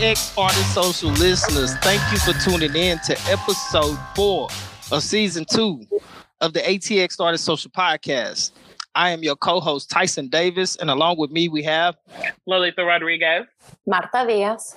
ATX Artist Social listeners, thank you for tuning in to episode four of season two of the ATX Artist Social podcast. I am your co-host Tyson Davis, and along with me we have Lolita Rodriguez, Marta Diaz,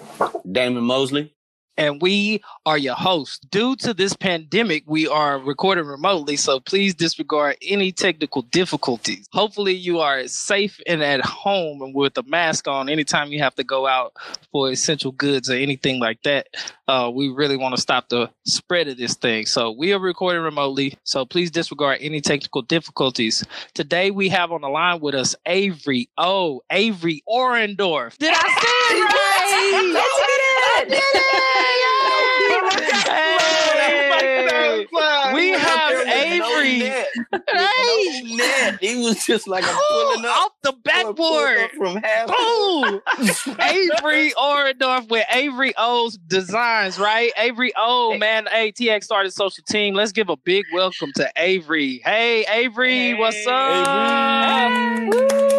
Damon Mosley, and we are your hosts. Due to this pandemic, we are recording remotely, so please disregard any technical difficulties. Hopefully, you are safe and at home and with a mask on anytime you have to go out for essential goods or anything like that. Uh, we really want to stop the spread of this thing. So, we are recording remotely, so please disregard any technical difficulties. Today, we have on the line with us Avery. Oh, Avery Orendorf. Did I say it right? Yes, you did. Hey, we have Avery. Hey, net. He was just like I'm pulling up off the backboard. from half. Boom! Avery Orendorf with Avery O's Designs, right? Avery O, man, ATX Artist Social team. Let's give a big welcome to Avery. Hey, Avery, what's up? Hey guys.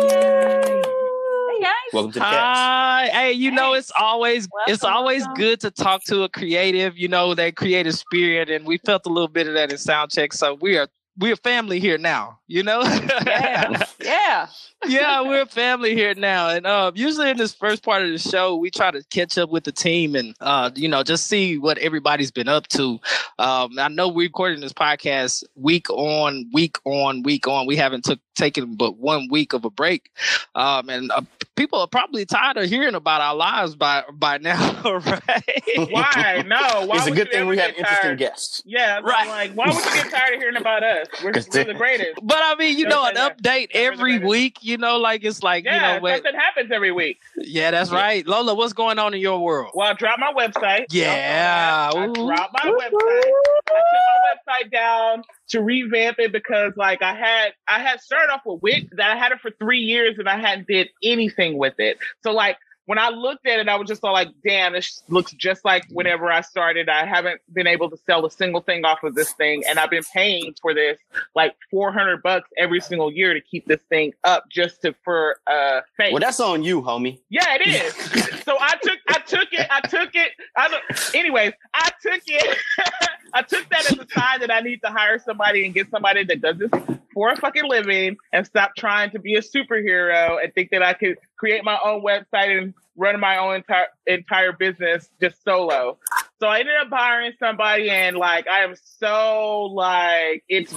Welcome to the cast. Hi. Hey, you know it's always it's always welcome. good to talk to a creative, you know, that creative spirit, and we felt a little bit of that in sound check. So we are we're family here now, you know? Yeah. yeah. yeah, we're a family here now. And uh, usually in this first part of the show, we try to catch up with the team and, uh, you know, just see what everybody's been up to. Um, I know we're recording this podcast week on, week on, week on. We haven't took taken but one week of a break. Um, and uh, people are probably tired of hearing about our lives by by now, right? Why? No. Why it's a good thing we get have interesting tired? guests. Yeah, Right. Like, why would you get tired of hearing about us? We're, we're the greatest. But I mean, you know, an update every week. You know, like it's like Yeah, you know, what, something happens every week. yeah, that's right. Lola, what's going on in your world? Well, I dropped my website. Yeah. I dropped my website. I took my website down to revamp it because like I had I had started off with Wix that I had it for three years and I hadn't did anything with it. So like when I looked at it, I was just all like, damn, this looks just like whenever I started. I haven't been able to sell a single thing off of this thing. And I've been paying for this like 400 bucks every single year to keep this thing up just to, for, uh, face. Well, that's on you, homie. Yeah, it is. so I took I took it, I took it. I don't, anyways, I took it. I took that as a sign that I need to hire somebody and get somebody that does this for a fucking living and stop trying to be a superhero and think that I could create my own website and run my own entire entire business just solo. So I ended up hiring somebody and like I am so like it's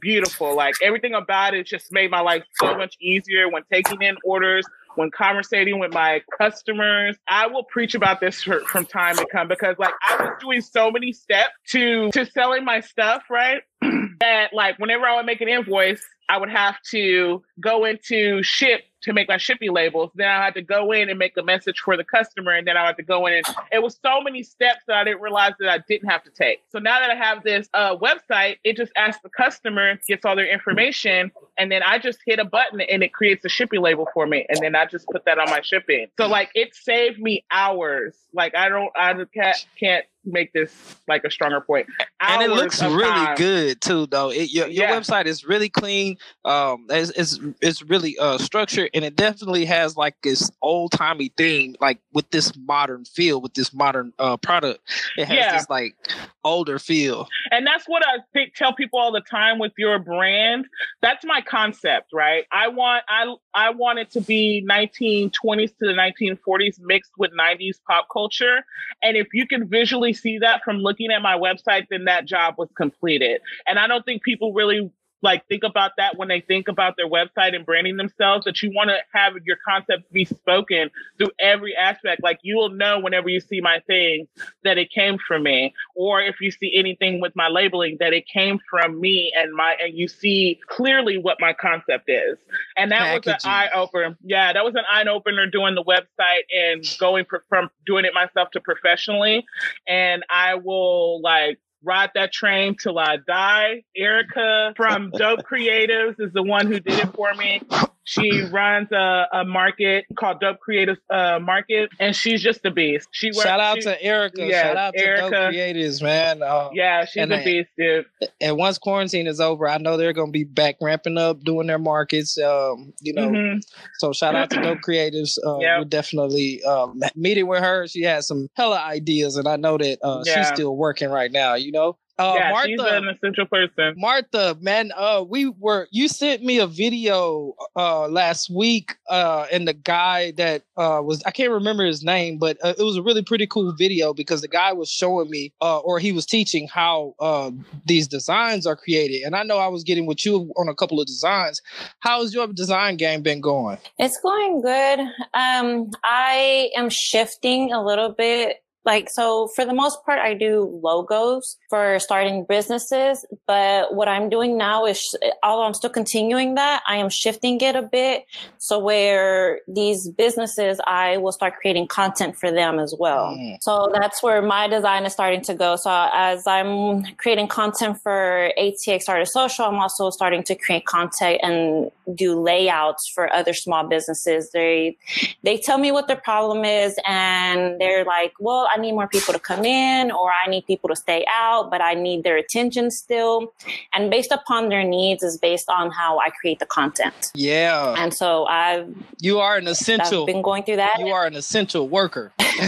beautiful. Like everything about it just made my life so much easier when taking in orders, when conversating with my customers. I will preach about this for, from time to come because like I was doing so many steps to to selling my stuff, right? that like whenever I would make an invoice, I would have to go into ship to make my shipping labels. Then I had to go in and make a message for the customer, and then I had to go in and it was so many steps that I didn't realize that I didn't have to take. So now that I have this uh, website, it just asks the customer, gets all their information, and then I just hit a button and it creates a shipping label for me, and then I just put that on my shipping. So like it saved me hours. Like I don't, I can't can't make this like a stronger point. and it looks really time. good too though it, your, your Yeah. website is really clean um it's, it's it's really uh structured and it definitely has like this old-timey theme like with this modern feel with this modern uh product it has Yeah. this like older feel And that's what I think, tell people all the time with your brand. That's my concept, right? I want I I want it to be 1920s to the 1940s mixed with 90s pop culture. And if you can visually see that from looking at my website, then that job was completed. And I don't think people really like think about that when they think about their website and branding themselves that you want to have your concept be spoken through every aspect. Like you will know whenever you see my thing that it came from me or if you see anything with my labeling that it came from me and my and you see clearly what my concept is. And that was an eye opener yeah that was an eye opener doing the website and going pro- from doing it myself to professionally. And i will like ride that train till I die. Erica from Dope Creatives is the one who did it for me. She runs a, a market called Dope Creators uh, Market, and she's just a beast. She works, Shout out she- to Erica. yeah, Shout out to Erica. Dope Creators, man. Uh, yeah, she's a I- beast, dude. And once quarantine is over, I know they're going to be back ramping up, doing their markets. Um, you know, Mhm. so shout out to Dope Creatives. Uh, Yep. We're definitely um, meeting with her. She has some hella ideas, and I know that uh, she's still working right now. You know, uh, yeah, Martha. she's an essential person. Martha, man, uh, we were you sent me a video uh last week, uh, and the guy that uh was I can't remember his name, but uh, it was a really pretty cool video because the guy was showing me, uh, or he was teaching how uh these designs are created, and I know I was getting with you on a couple of designs. How's your design game been going? It's going good. Um, I am shifting a little bit. Like, so for the most part, I do logos for starting businesses. But what I'm doing now is, although I'm still continuing that, I am shifting it a bit. So where these businesses, I will start creating content for them as well. Mm. So that's where my design is starting to go. So as I'm creating content for ATX Artist Social, I'm also starting to create content and do layouts for other small businesses. They they tell me what their problem is and they're like, well, I need more people to come in or I need people to stay out, but I need their attention still. And based upon their needs is based on how I create the content. Yeah, And so I've, you are an I've essential. been going through that. You are an essential worker.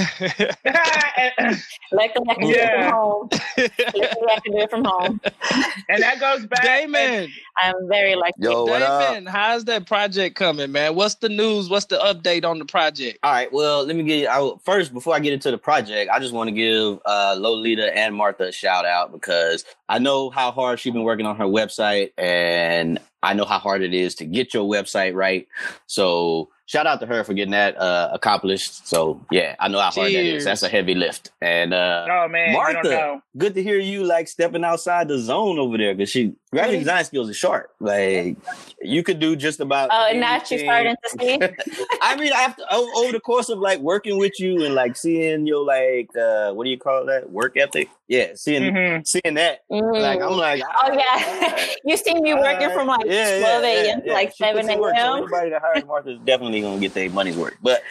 and, Luckily, I can do it Yeah. from home. Luckily, I can do it from home. and that goes back. Damon, I'm very lucky. Yo, what up? Damon, how's that project coming, man? What's the news? What's the update on the project? All right. Well, let me get. I will- first before I get into the project. I just want to give uh, Lolita and Martha a shout out because I know how hard she's been working on her website, and I know how hard it is to get your website right. So shout out to her for getting that uh, accomplished. So yeah, I know how hard that Cheers. is. That's a heavy lift. And uh, Oh man, Martha. don't know. good to hear you like stepping outside the zone over there because she graphic design skills are sharp. Like you could do just about. Oh, and now she's starting to see. I mean, after o- over the course of like working with you and like seeing your like uh what do you call that work ethic? Yeah, seeing Mhm. seeing that. Mm. Like I'm like, Oh yeah, you see me working from like Yeah, yeah, 12 a.m. to yeah. like She 7 in work, so a.m. Anybody that hires Martha is definitely gonna get their money's worth. But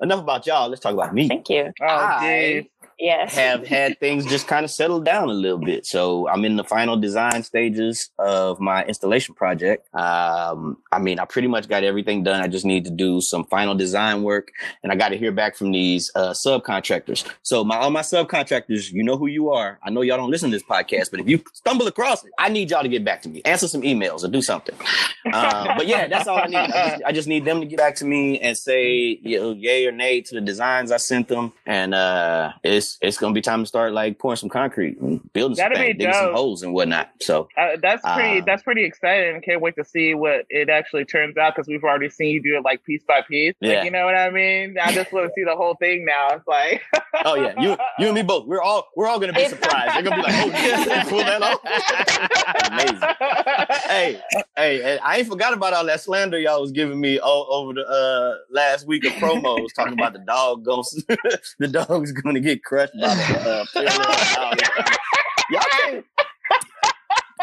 enough about y'all. Let's talk about me. Thank you. Oh, I geez. Yes. have had things just kind of settled down a little bit. So I'm in the final design stages of my installation project. Um, I mean, I pretty much got everything done. I just need to do some final design work, and I got to hear back from these uh, subcontractors. So my all my subcontractors, you know who you are. I know y'all don't listen to this podcast, but if you stumble across it, I need y'all to get back to me, answer some emails, or do something. Um, but yeah, that's all I need. I just, I just need them to get back to me and say, you know, yay or nay to the designs I sent them, and uh, it's it's gonna be time to start like pouring some concrete and building some That'd be things, digging some holes and whatnot. So Uh, that's pretty. Uh, that's pretty exciting. Can't wait to see what it actually turns out because we've already seen you do it like piece by piece. Like, Yeah. you know what I mean? I just want to see the whole thing now. It's like, oh yeah, you you and me both. We're all we're all gonna be surprised. They're gonna be like, oh, shit, pull that off. Amazing. hey, hey, I ain't forgot about all that slander y'all was giving me all over the uh, last week of promos talking about the dog going, the dog's to get crushed by the uh. Y'all can't.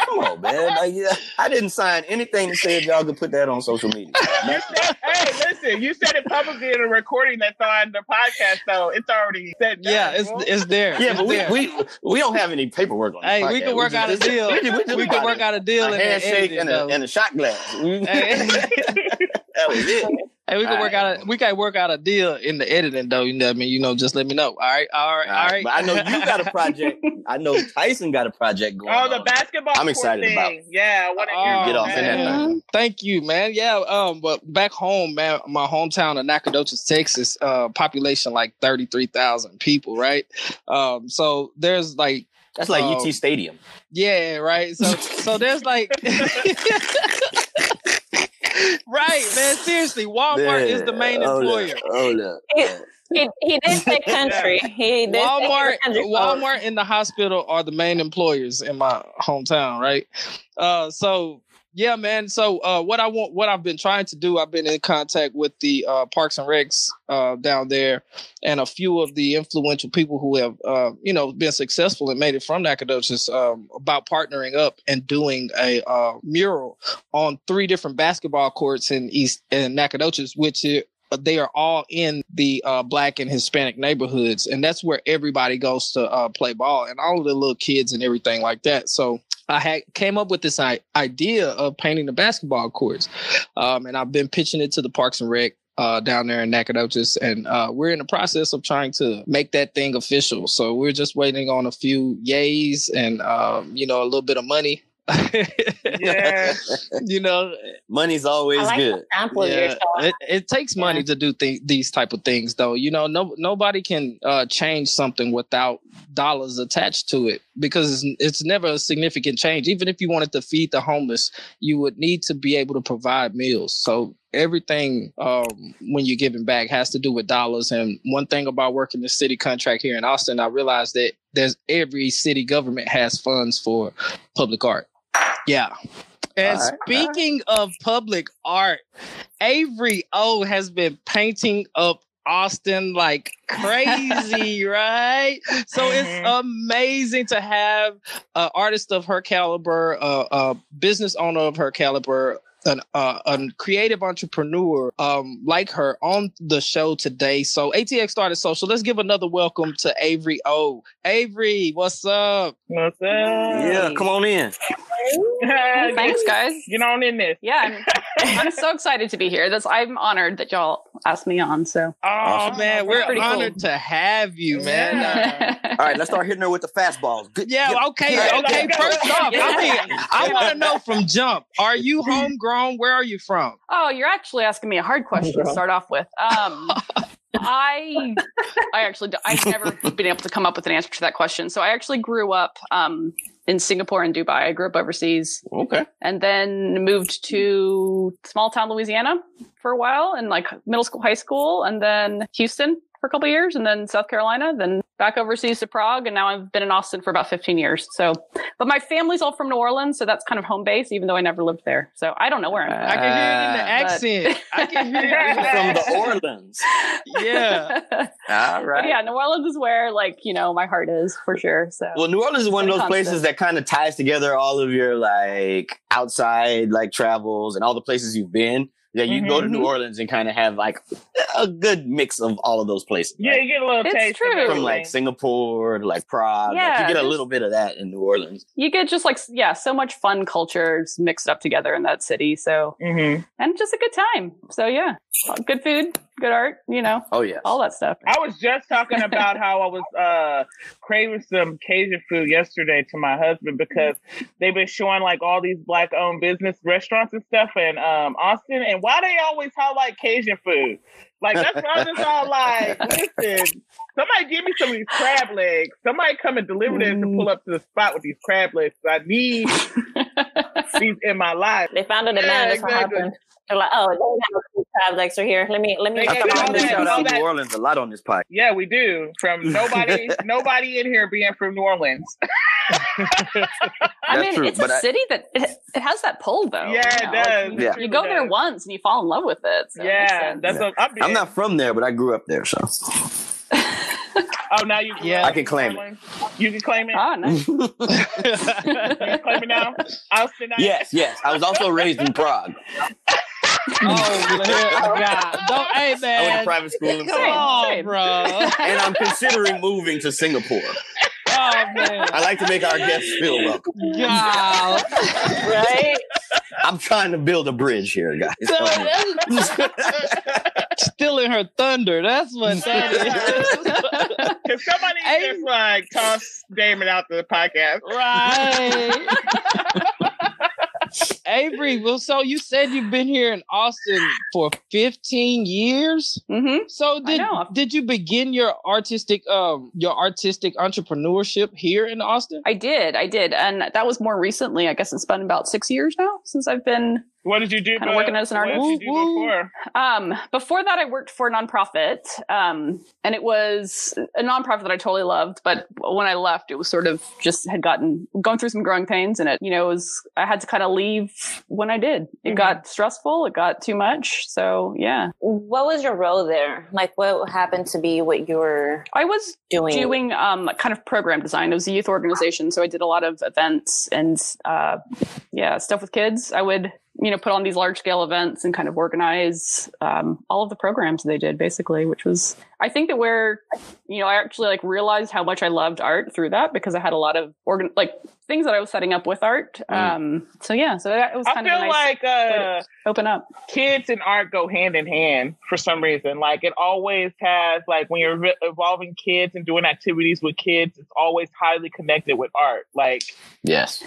Come on, man. Like, yeah, I didn't sign anything that said y'all could put that on social media. you said, hey, listen, you said it publicly in a recording that's on the podcast, so it's already said. done, Yeah, it's fool. it's there. Yeah, It's but we, there. we we don't have any paperwork on. this Hey, we podcast. can work just- out a deal. We, can- we, just We can work out a deal a in handshake and a, though. and a shot glass. Hey. that was it. Hey, we can work out a we can work out a deal in the editing though. You know what I mean? You know, just let me know. All right, all right, all right. But I know you got a project. I know Tyson got a project going Oh, on. the basketball. I'm excited thing. about. Yeah, what want to Oh, Get off in that thing. Thank you, man. Yeah, um, but back home, man, my hometown of Nacogdoches, Texas, uh, population like thirty three thousand people, right? Um, so there's like, That's like Oh. UT Stadium. yeah, right. So, so there's like, right, man. Seriously, Walmart is the main employer. Hold up. He, he, he did say country. He did say Walmart, country. Walmart, and the hospital are the main employers in my hometown, right? Uh, so Yeah, man. So uh, what I want, what I've been trying to do, I've been in contact with the uh, Parks and Recs uh, down there, and a few of the influential people who have, uh, you know, been successful and made it from Nacogdoches um, about partnering up and doing a uh, mural on three different basketball courts in East in Nacogdoches, which they are all in the uh, black and Hispanic neighborhoods, and that's where everybody goes to uh, play ball, and all of the little kids and everything like that. So I had came up with this idea of painting the basketball courts, um, and I've been pitching it to the Parks and Rec. Uh, down there in Nacogdoches, and uh, we're in the process of trying to make that thing official. So we're just waiting on a few yays and um, you know a little bit of money. Yeah. you know, Money's always like good. the yeah, it, it takes money to do th- these type of things though. You know no nobody can uh, change something without dollars attached to it because it's, it's never a significant change. Even if you wanted to feed the homeless you would need to be able to provide meals. So everything um, when you're giving back has to do with dollars. And one thing about working the city contract here in austin i realized that there's every city government has funds for public art yeah and All right, all right. speaking of public art, Avery O has been painting up Austin like crazy, right? So it's Mhm. amazing to have an artist of her caliber, uh, a business owner of her caliber, an uh, a creative entrepreneur um, like her on the show today. So ATX Artist Social. Let's give another welcome to Avery O. Avery, what's up? What's up? Yeah, come on in. Well, thanks, guys. Get on in this. Yeah, I'm, I'm so excited to be here. That's I'm honored that y'all asked me on. So, Oh Awesome. man, we're Pretty cool. honored to have you, man. Uh, All right, let's start hitting her with the fastballs. Good. Yeah, Get- okay, Yeah, okay. First off, I mean, I want to know from jump. Are you homegrown? Where are you from? oh, you're actually asking me a hard question to start off with. Um, I, I actually, I've never been able to come up with an answer to that question. So I actually grew up um, in Singapore and Dubai. I grew up overseas, Okay. and then moved to small town Louisiana for a while in like middle school, high school, and then Houston for a couple of years, and then South Carolina, then back overseas to Prague, and now I've been in Austin for about 15 years. So, but my family's all from New Orleans, so that's kind of home base, even though I never lived there. So I don't know where I'm I can hear it in the Uh, accent. I can hear it. From the the Orleans. Yeah. All right. But yeah, New Orleans is where like you know my heart is for sure. So Well, New Orleans is one of those Constant. places that kind of ties together all of your like outside like travels and all the places you've been. Yeah, you go to Mhm. New Orleans and kind of have like a good mix of all of those places. Yeah, right? you get a little It's taste true. from like Singapore to like Prague. like, Yeah, you get a little bit of that in New Orleans. you get just like yeah, so much fun cultures mixed up together in that city. So Mhm. and just a good time. So yeah, good food, good art, you know, Oh yeah. all that stuff. I was just talking about how I was uh, craving some Cajun food yesterday to my husband because they've been showing like all these black owned business restaurants and stuff in um, Austin. And why they always highlight Cajun food? Like that's what I was just all like, listen, somebody give me some of these crab legs. Somebody come and deliver this and pull up to the spot with these crab legs. I need these in my life. They found a demand. Yeah, that's what happened. They're like, oh, they crab legs are here. Let me let me They come gave on all show. all see that- New Orleans a lot on this podcast. Yeah, we do. From nobody, nobody in here being from New Orleans. I That's mean, true, it's but a I- city that it, it has that pull though. Yeah, it you know, does. like, Yeah. you go there does. once and you fall in love with it. so it makes yeah, sense. that's what I'm. I'm not from there, but I grew up there, so Oh, now you. Yeah. I can claim it. You can claim it. Ah, nice. You claim it now. Austin. now? yes, yes. I was also raised in Prague. Oh God! Don't, hey man, I went to private school in come on, bro. and I'm considering moving to Singapore. Oh man, I like to make our guests feel welcome. God. Right? I'm trying to build a bridge here, guys. Stealing her thunder. That's what that is. Can somebody Hey. just like toss Damon out the podcast? Right. Avery, well, so you said you've been here in Austin for 15 years. hmm So did did you begin your artistic um your artistic entrepreneurship here in Austin? I did, I did, and that was more recently. I guess it's been about six years now since I've been What did you do? Kinda working as an what did artist. you do before? Um, before that, I worked for a nonprofit, um, and it was a nonprofit that I totally loved. But when I left, it was sort of just had gotten going through some growing pains, and it, you know, it was I had to kind of leave when I did. It Mhm. got stressful. It got too much. So yeah, What was your role there? Like, what happened to be what you were I was doing? doing um, kind of program design. It was a youth organization, so I did a lot of events and uh, yeah, stuff with kids. I would you know put on these large scale events and kind of organize um, all of the programs they did basically, which was I think that where you know I actually like realized how much I loved art through that because I had a lot of organ like things that I was setting up with art. Mm. Um, so yeah, so that was I kind feel of a nice like uh, open up. kids and art go hand in hand for some reason. Like it always has, like when you're re- involving kids and doing activities with kids, it's always highly connected with art. Like, Yes.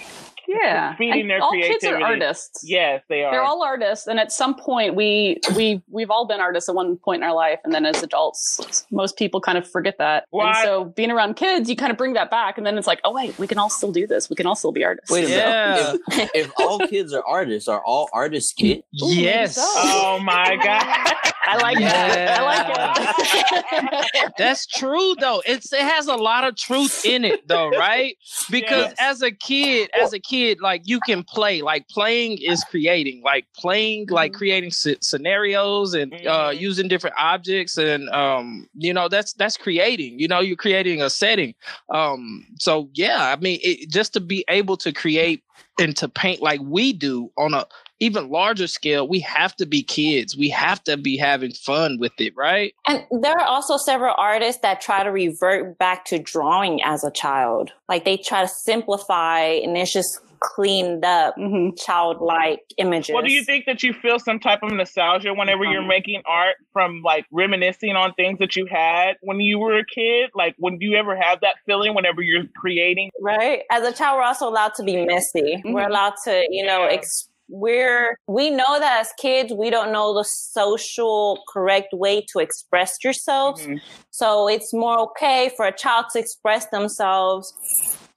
Yeah, feeding their all kids are artists. yes, they are. they're all artists and at some point we we we've all been artists at one point in our life and then as adults most people kind of forget that Well, and I- so being around kids you kind of bring that back and then it's like oh wait we can all still do this we can all still be artists Wait a Yeah. minute. If, if all kids are artists, are all artists kids? Ooh, yes. so. oh my god! i like that i like it That's true though. It's it has a lot of truth in it though, right? Because Yes. as a kid, as a kid, like you can play. Like playing is creating. Like playing, like Mhm. creating sce- scenarios and uh, Mhm. using different objects, and um, you know that's that's creating. You know, you're creating a setting. Um, so yeah, I mean, it, just to be able to create and to paint like we do on a even larger scale, we have to be kids. We have to be having fun with it, right? And there are also several artists that try to revert back to drawing as a child. Like they try to simplify and it's just cleaned up Mhm. childlike images. Well, do you think that you feel some type of nostalgia whenever you're Um, making art from like reminiscing on things that you had when you were a kid? Like, when do you ever have that feeling whenever you're creating? right? As a child, we're also allowed to be messy. We're Mhm. allowed to, you know, Yeah. We're we know that as kids we don't know the social correct way to express yourself Mhm. so it's more okay for a child to express themselves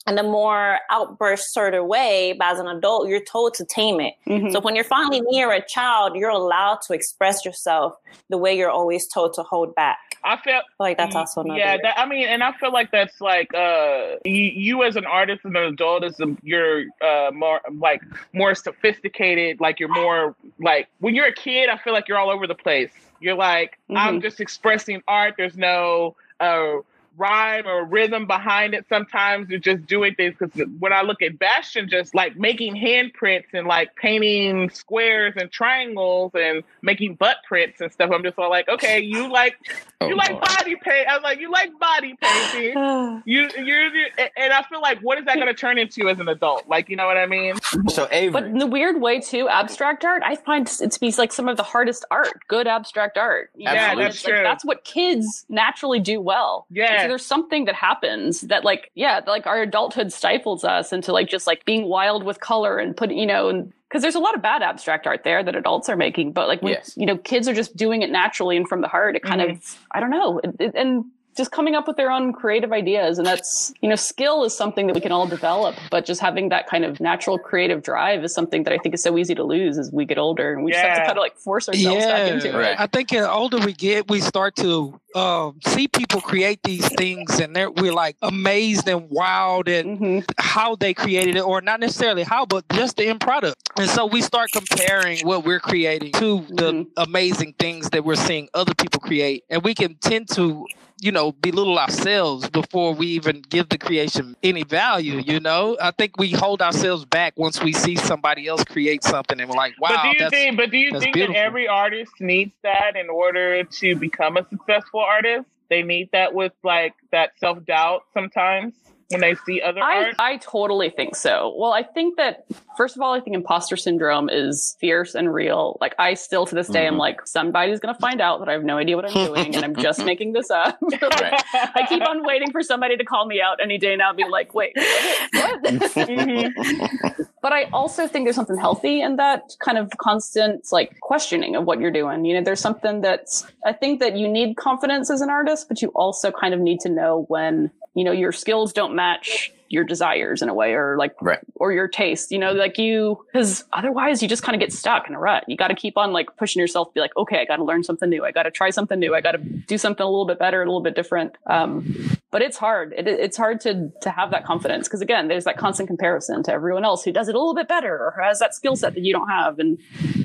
in a more outburst sort of way but as an adult you're told to tame it Mhm. so when you're finally near a child you're allowed to express yourself the way you're always told to hold back I felt I feel like that's also another Yeah, that, I mean, and I feel like that's like uh, you, you as an artist and an adult is um, you're uh, more like more sophisticated. Like you're more like when you're a kid, I feel like you're all over the place. You're like I'm Mhm. just expressing art. There's no uh, rhyme or rhythm behind it. Sometimes you're just doing things because when I look at Bastion, just like making handprints and like painting squares and triangles and making butt prints and stuff. I'm just all like, okay, you like Oh, you like Lord. body paint. I was like, you like body painting. You, you're, and I feel like, what is that going to turn into as an adult? Like, you know what I mean? So Avery, But in the weird way too, abstract art, I find it to be like some of the hardest art. Good abstract art. You know, Yeah, that's it's like, true. that's what kids naturally do well. Yeah. There's something that happens that like, yeah, like our adulthood stifles us into like just like being wild with color and put, you know, and because there's a lot of bad abstract art there that adults are making, but like Yes. you know kids are just doing it naturally and from the heart, it kind Mhm. of I don't know, it, it- and just coming up with their own creative ideas, and that's you know skill is something that we can all develop, but just having that kind of natural creative drive is something that I think is so easy to lose as we get older, and we just have to kind of like force ourselves back into it. Right. I think the older we get, we start to um, see people create these things, and they're, we're like amazed and wowed at hmm how they created it, or not necessarily how, but just the end product. And so we start comparing what we're creating to the Mhm. amazing things that we're seeing other people create, and we can tend to. You know, belittle ourselves before we even give the creation any value. You know, I think we hold ourselves back once we see somebody else create something, and we're like, "Wow, but do you that's think, but do you think beautiful. that every artist needs that in order to become a successful artist? They need that with like that self doubt sometimes when they see other I, art. I totally think so. Well, I think that first of all, I think imposter syndrome is fierce and real. Like I still to this day, I'm Mhm. like somebody's gonna find out that I have no idea what I'm doing, and I'm just making this up. Right. I keep on waiting for somebody to call me out any day now, and be like, "Wait, what?" Mhm. but I also think there's something healthy in that kind of constant like questioning of what you're doing. You know, there's something that's I think that you need confidence as an artist, but you also kind of need to know when you know your skills don't match your desires in a way or like Right. or your taste you know like you because otherwise you just kind of get stuck in a rut. You got to keep on like pushing yourself to be like okay i got to learn something new. I got to try something new. I got to do something a little bit better a little bit different. Um, but it's hard it, it's hard to to have that confidence because again there's that constant comparison to everyone else who does it a little bit better or has that skill set that you don't have and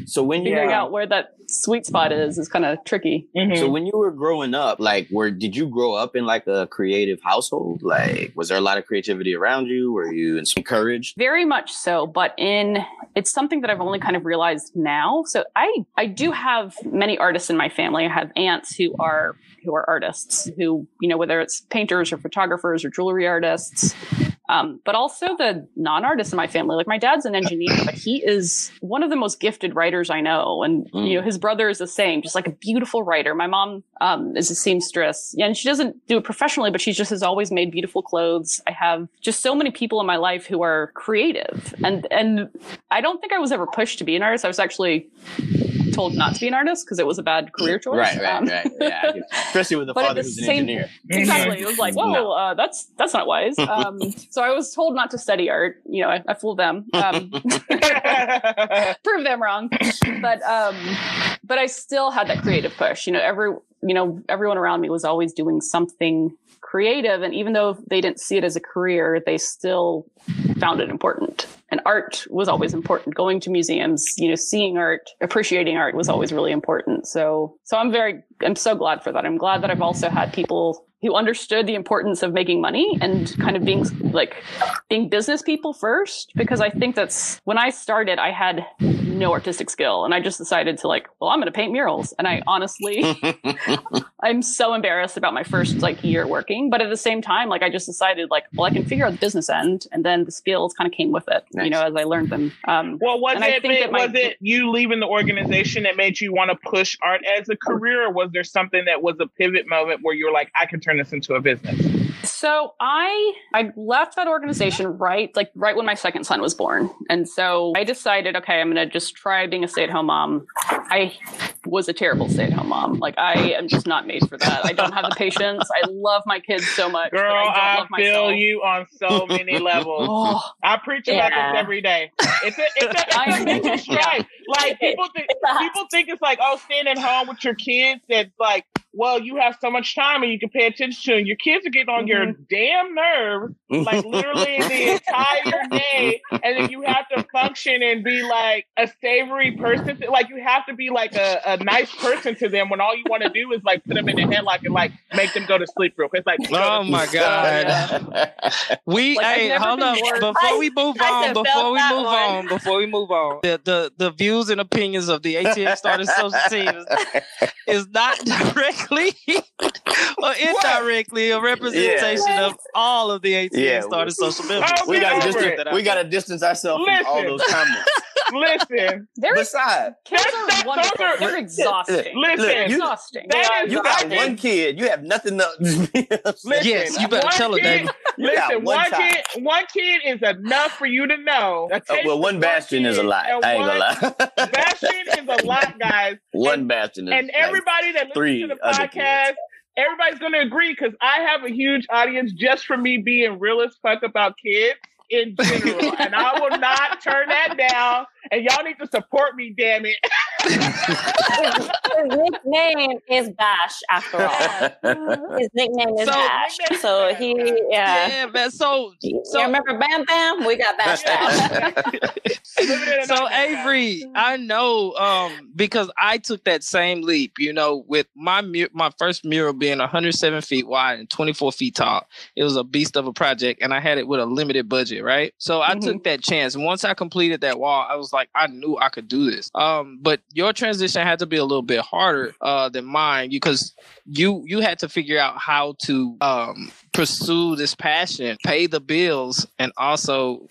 So when you figuring out where that sweet spot is is kind of tricky Mhm. So when you were growing up, like, where did you grow up in like a creative household? Like, was there a lot of creativity around you? Were you encouraged? Very much so, but in it's something that I've only kind of realized now. So I I do have many artists in my family. I have aunts who are who are artists who you know whether it's painters or photographers or jewelry artists. Um, but also the non-artists in my family. Like my dad's an engineer, but he is one of the most gifted writers I know. And Mm. you know, his brother is the same, just like a beautiful writer. My mom um, is a seamstress, and she doesn't do it professionally, but she just has always made beautiful clothes. I have just so many people in my life who are creative, and and I don't think I was ever pushed to be an artist. I was actually told not to be an artist because it was a bad career choice. Right, right, Um, right. Yeah, especially with a father the who's an engineer. exactly. It was like, whoa, No. uh, that's that's not wise. Um, so I was told not to study art. You know, I, I fooled them. Um, prove them wrong. But um, but I still had that creative push. You know, every you know everyone around me was always doing something creative, and even though they didn't see it as a career, they still found it important. And art was always mm-hmm. important. Going to museums, you know, seeing art, appreciating art was mm-hmm. always really important. So so I'm very I'm so glad for that. I'm glad that I've also had people who understood the importance of making money and kind of being like being business people first because I think that's when I started I had no artistic skill and I just decided to like well I'm going to paint murals. And I honestly I'm so embarrassed about my first like year working but at the same time like I just decided like well I can figure out the business end and then the skills kind of came with it you know as I learned them. Um Well, was And I it think that my- was it you leaving the organization that made you want to push art as a career, or was there something that was a pivot moment where you were like, I can turn this into a business? So I I left that organization right like right when my second son was born. And so I decided, okay, I'm gonna just try being a stay-at-home mom. I was a terrible stay-at-home mom. Like I am just not made for that. I don't have the patience. I love my kids so much. Girl, I I, feel you on so many levels. Oh, I preach about Yeah. this every day. It's a, it's a, it's a mental strife. Like people think people think it's like, oh, staying at home with your kids. That's like, well, you have so much time and you can pay attention to. them. Your kids are getting on your Mm-hmm. damn nerves, like literally the entire day, and then you have to function and be like a savory person. Like you have to be like a, a nice person to them when all you want to do is like put them in a headlock and like make them go to sleep real quick. It's like, Oh my God. We Like, hey, hold on. up more- before we move I on. Before we move one. on. Before we move on. The the, the views and opinions of the ATX Artist Social Team is, is not directly or indirectly a representation of all of the ATX Yeah, Artist Social members. Oh, we gotta distance, we gotta distance ourselves from all those comments. Listen, They're Besides, kids are that's- wonderful. those are- They're exhausting. listen. They're you- exhausting. that They are is- you got I one kid, you have nothing else. Listen, Yes, you better one tell her, kid- David. You Listen, one one kid, one kid is enough for you to know. Uh, well, one bastion is a lot. I ain't gonna lie. Bastion is a lot, guys. one bastion is And like everybody that listens three to the podcast, everybody's going to agree because I have a huge audience just for me being real as fuck about kids in general. and I will not turn that down. And y'all need to support me, damn it. His nickname is Bash, after all. His nickname is So- Bash. So he, yeah. Yeah, man. So You so remember Bam Bam? We got Bash Bash. Living in a so. Avery, I know um, because I took that same leap. You know, with my mu- my first mural being 107 feet wide and 24 feet tall. It was a beast of a project, and I had it with a limited budget, right? So I took that chance. And once I completed that wall, I was like, I knew I could do this. Um, but your transition had to be a little bit harder uh, than mine because you you had to figure out how to um, pursue this passion, pay the bills, and also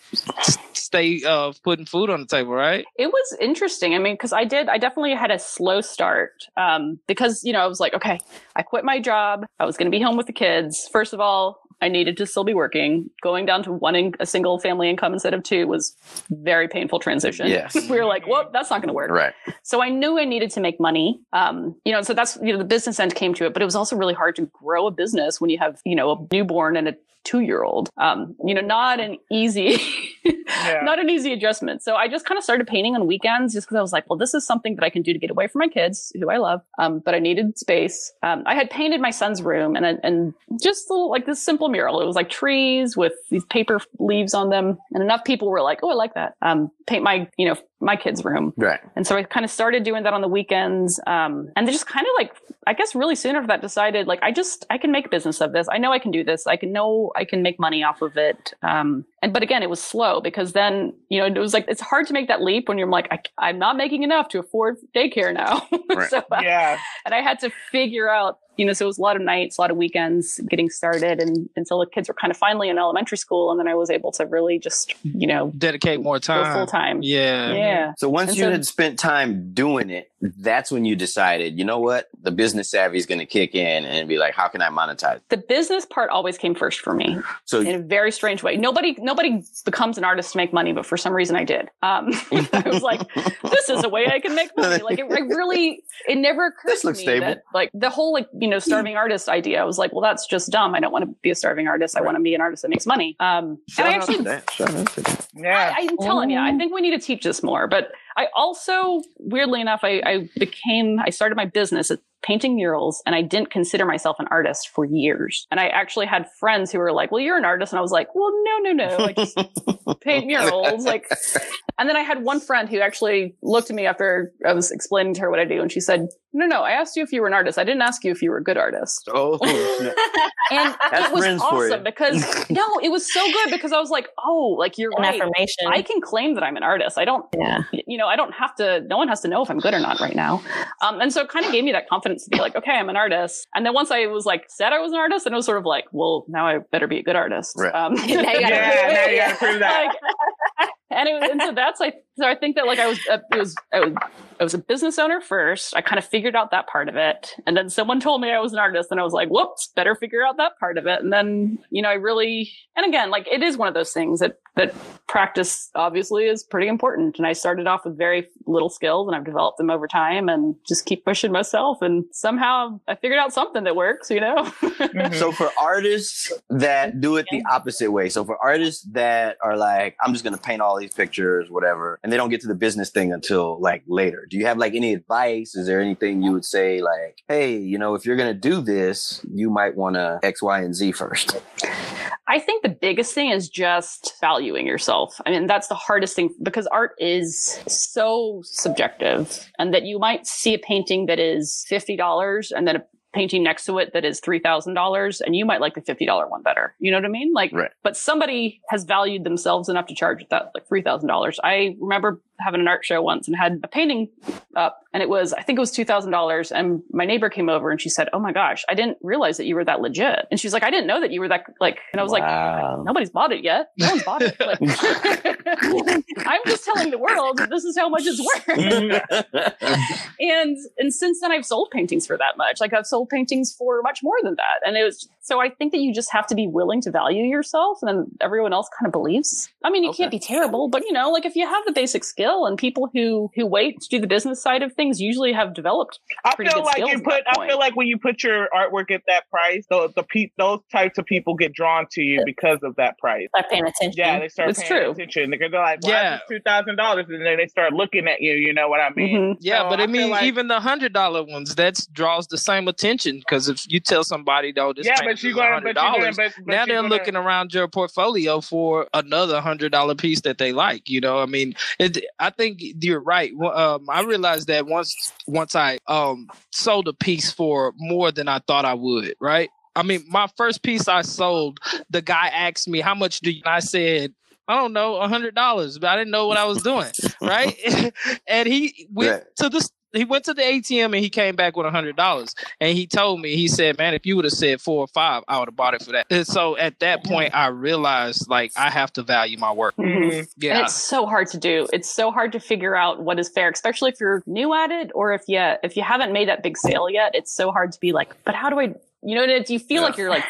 stay uh, putting food on the table, right? it was interesting. I mean, because I did, I definitely had a slow start um, because, you know, I was like, okay, I quit my job. I was going to be home with the kids. First of all, I needed to still be working. Going down to one in- a single family income instead of two was very painful transition. Yes. we were like, well, that's not going to work. Right. So I knew I needed to make money. Um, you know, so that's, you know, the business end came to it, but it was also really hard to grow a business when you have, you know, a newborn and a two year old. Um, you know, not an easy, Yeah. not an easy adjustment. So I just kind of started painting on weekends just because I was like, well, this is something that I can do to get away from my kids, who I love. Um, but I needed space. Um, I had painted my son's room and and just little, like this simple mural. It was like trees with these paper leaves on them, and enough people were like, oh, I like that. Um, paint my you know my kid's room. Right. And so I kind of started doing that on the weekends. Um, and they just kind of like, I guess really soon after that decided like, I just, I can make business of this. I know I can do this. I can know I can make money off of it. Um, and, but again, it was slow because then, you know, it was like, it's hard to make that leap when you're like, I, I'm not making enough to afford daycare now. Right. so, uh, yeah. and I had to figure out, you know, so it was a lot of nights, a lot of weekends getting started and until the kids were kind of finally in elementary school. And then I was able to really just, you know, Dedicate more go time. full time. Yeah. Yeah. So once And you so- had spent time doing it, that's when you decided, you know what, the business savvy is going to kick in and be like, how can I monetize? The business part always came first for me. So in a very strange way. Nobody nobody becomes an artist to make money, but for some reason I did. Um, I was like, this is a way I can make money. Like it, it really, it never occurred This to looks me stable. that like the whole like you know starving artist idea. I was like, well, that's just dumb. I don't want to be a starving artist. I want to be an artist that makes money. Um, and I actually Shout out to that. Yeah. I, I'm telling you, I think we need to teach this more. But I also, weirdly enough, I, I became, I started my business at painting murals and I didn't consider myself an artist for years. And I actually had friends who were like, well, you're an artist. And I was like, well, no, no, no. I just paint murals. Like, and then I had one friend who actually looked at me after I was explaining to her what I do. And she said, no, no, I asked you if you were an artist. I didn't ask you if you were a good artist. Oh. And That's it was friends for you. awesome because no, it was so good because I was like, oh, like you're An right. affirmation. I can claim that I'm an artist. I don't, yeah. you know, I don't have to, no one has to know if I'm good or not right now. Um, and so it kind of gave me that confidence to be like, okay, I'm an artist. And then once I was like, said I was an artist, and it was sort of like, well, now I better be a good artist. Right. Um, Now you gotta Yeah, now you gotta prove that. like, and it was, and so that's like, so I think that like I was, uh, it was, I was, I was a business owner first. I kind of figured out that part of it. And then someone told me I was an artist and I was like, whoops, better figure out that part of it. And then, you know, I really, and again, like it is one of those things that, that practice obviously is pretty important. And I started off with very little skills and I've developed them over time and just keep pushing myself. And somehow I figured out something that works, you know? Mhm. So for artists that do it the opposite way, so for artists that are like, I'm just gonna paint all these pictures, whatever, and they don't get to the business thing until like later. Do you have like any advice? Is there anything you would say like, hey, you know, if you're gonna do this, you might wanna X, Y, and Z first? I think the biggest thing is just valuing yourself. I mean, that's the hardest thing because art is so subjective and that you might see a painting that is $50 and then a painting next to it that is $3,000 and you might like the $50 one better. You know what I mean? Like, Right. but somebody has valued themselves enough to charge that like $3,000. I remember having an art show once and had a painting up and it was, I think it was $2,000. And my neighbor came over and she said, Oh my gosh, I didn't realize that you were that legit. And she's like, I didn't know that you were that like, and I was like, nobody's bought it yet. No one's bought it. Like, I'm just telling the world that this is how much it's worth. and and since then, I've sold paintings for that much. Like I've sold paintings for much more than that. And it was so I think that you just have to be willing to value yourself, and then everyone else kind of believes. I mean, you Okay. can't be terrible, but you know, like if you have the basic skill, and people who who wait to do the business side of things usually have developed. I feel good like you put. I feel like when you put your artwork at that price, the the pe- those types of people get drawn to you because of that price. Start paying attention. Yeah, they start It's paying true. attention because they're like, "Why Yeah. is two thousand dollars?" And then they start looking at you. You know what I mean? Mhm. Yeah, So but I, I mean, like- even the hundred dollar ones that draws the same attention because if you tell somebody though this Yeah, painting but you is going to hundred but you going dollars, but, but now you they're gonna- looking around your portfolio for another hundred dollar piece that they like. You know, I mean, it, I think you're right. Um, I realized that once once I um sold a piece for more than I thought I would. Right. I mean, my first piece I sold, the guy asked me how much do you? I said. I don't know, a hundred dollars, but I didn't know what I was doing, right? and he went Right. to the he went to the ATM and he came back with a hundred dollars. And he told me, he said, "Man, if you would have said four or five, I would have bought it for that." And so at that point, I realized like I have to value my work. Mhm. And Yeah, it's so hard to do. It's so hard to figure out what is fair, especially if you're new at it or if you if you haven't made that big sale yet. It's so hard to be like, but how do I? You know, do you feel like you're like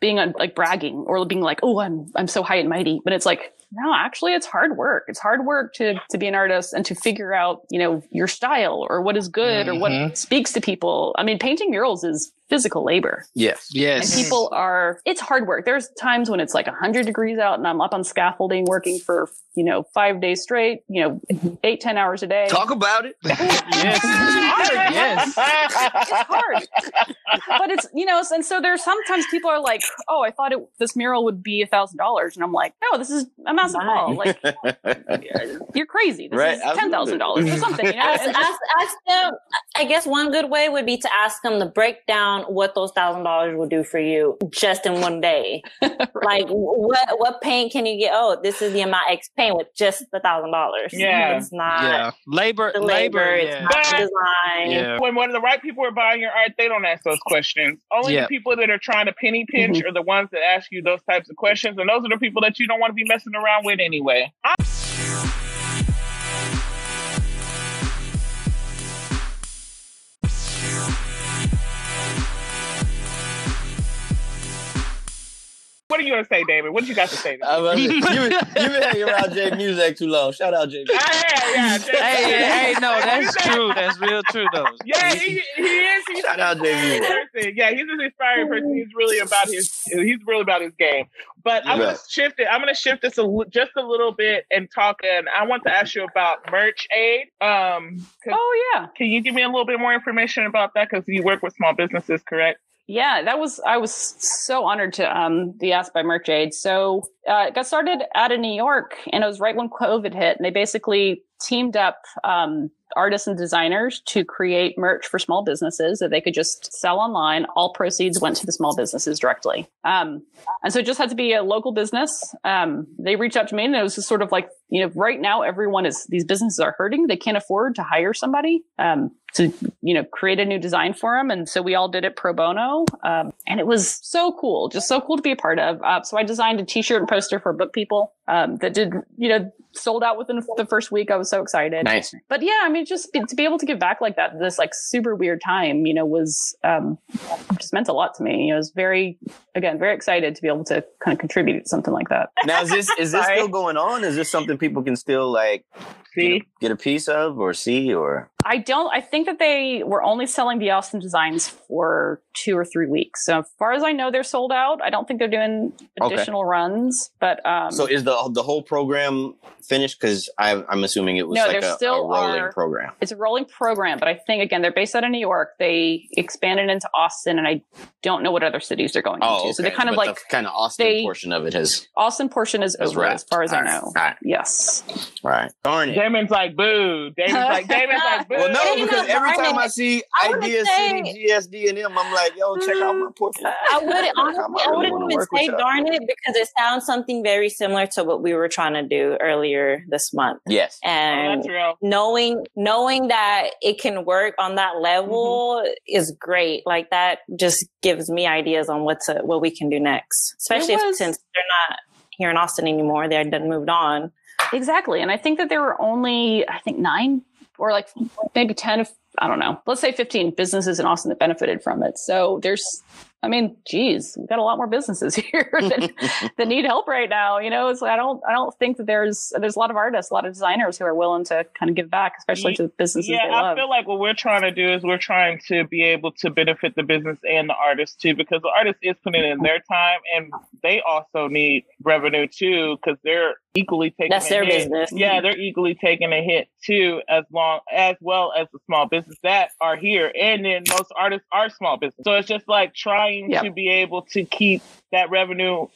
being on, like bragging or being like, oh, I'm I'm so high and mighty, but it's like. No, actually, it's hard work. It's hard work to to be an artist and to figure out, you know, your style or what is good or Mhm. what speaks to people. I mean, painting murals is physical labor. Yes. Yes. And people are, it's hard work. There's times when it's like 100 degrees out and I'm up on scaffolding working for, you know, five days straight, you know, eight ten hours a day. Talk about it. yes. yes. it's hard. but it's, you know, and so there's sometimes people are like, oh, I thought it, this mural would be a thousand dollars. And I'm like, no, this is a massive hall. Like, you're crazy. This Right, is $10,000 or something, you know? ask, ask, ask them. I guess one good way would be to ask them to break down what those thousand dollars will do for you just in one day. Like what what paint can you get? Oh, this is the amount X paint with just the thousand dollars. Yeah. it's not Yeah. Labor. the labor. labor. It's yeah. not But- design. Yeah. when one of the right people are buying your art, they don't ask those questions. Only Yeah. the people that are trying to penny pinch Mm-hmm. are the ones that ask you those types of questions, and those are the people that you don't want to be messing around with anyway. I- what are you gonna say, David? What did you got to say? To me? I was- you, you been hanging around Jay Music too long. Shout out Jay. Ah, yeah, yeah. Hey, hey, hey, no, that's true. That's real true, though. Yeah, he, he is. He's Shout out Jay an Music. person. Yeah, he's an inspiring person. He's really about his. He's really about his game. But I'm gonna shift it. I'm gonna shift this a, just a little bit and talk. And I want to ask you about Merch Aid. Um, 'cause- oh, yeah. can you give me a little bit more information about that? Because you work with small businesses, correct? Yeah, that was I was so honored to um, be asked by Merch Aid. So uh, it got started out of New York, and it was right when COVID hit, and they basically teamed up um, artists and designers to create merch for small businesses that they could just sell online. All proceeds went to the small businesses directly, um, and so it just had to be a local business. Um, they reached out to me, and it was just sort of like you know, right now everyone is these businesses are hurting; they can't afford to hire somebody. Um, to you know create a new design for them and so we all did it pro bono um, and it was so cool just so cool to be a part of uh, so i designed a t-shirt and poster for book people um, that did you know sold out within the first week. I was so excited. Nice. but yeah i mean just be, to be able to give back like that this like super weird time you know was um, just meant a lot to me. I was very again very excited to be able to kind of contribute something like that. Now is this is this still going on? Is this something people can still like See, get a piece of or see or I don't. I think that they were only selling the Austin designs for two or three weeks. So as far as I know, they're sold out. I don't think they're doing Okay. additional runs. But um, so is the the whole program finished? Because I'm I'm assuming it was No, like a, still a rolling are- program. it's a rolling program. But I think again, they're based out of New York. They expanded into Austin, and I don't know what other cities they're going Oh, into. okay. So they kind of But like the kind of Austin they- portion of it has Austin portion is over wrapped. as far as I know. All right. Yes. Right. Darn it. Damon's like boo. Damon's like Damon's like boo. Well, no, you because every darn time. I see I wanna Ideas say- City, GSD, and them, I'm like, yo, check out my mm. portfolio. I wouldn't honestly, I really wouldn't even say darn it because it sounds something very similar to what we were trying to do earlier this month. Yes. Oh, And that's real. knowing knowing that it can work on that level mm-hmm. is great. Like that just gives me ideas on what to what we can do next. Especially was- if, since they're not here in Austin anymore. They're done moved on. Exactly. And I think that there were only, I think, nine or like maybe 10 of, I don't know, let's say 15 businesses in Austin that benefited from it. So there's, I mean, geez, we've got a lot more businesses here that, that need help right now. You know, like, I don't, I don't think that there's, there's a lot of artists, a lot of designers who are willing to kind of give back, especially to the businesses Yeah, I love. feel like what we're trying to do is we're trying to be able to benefit the business and the artist too, because the artist is putting in their time and they also need revenue too, because they're equally taking That's a their hit. business. Yeah, they're equally taking a hit too, as long as well as the small business that are here. And then most artists are small business. So it's just like trying Yeah. to be able to keep that revenue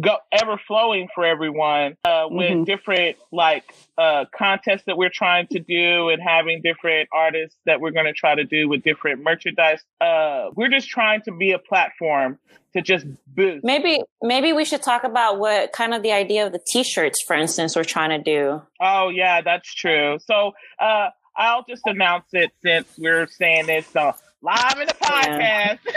go ever flowing for everyone uh, with Mhm. different like uh, contests that we're trying to do and having different artists that we're going to try to do with different merchandise. Uh, we're just trying to be a platform to just boost. Maybe maybe we should talk about what kind of the idea of the t-shirts, for instance, we're trying to do. Oh yeah, that's true. So uh, I'll just announce it since we're saying this uh, live in the podcast.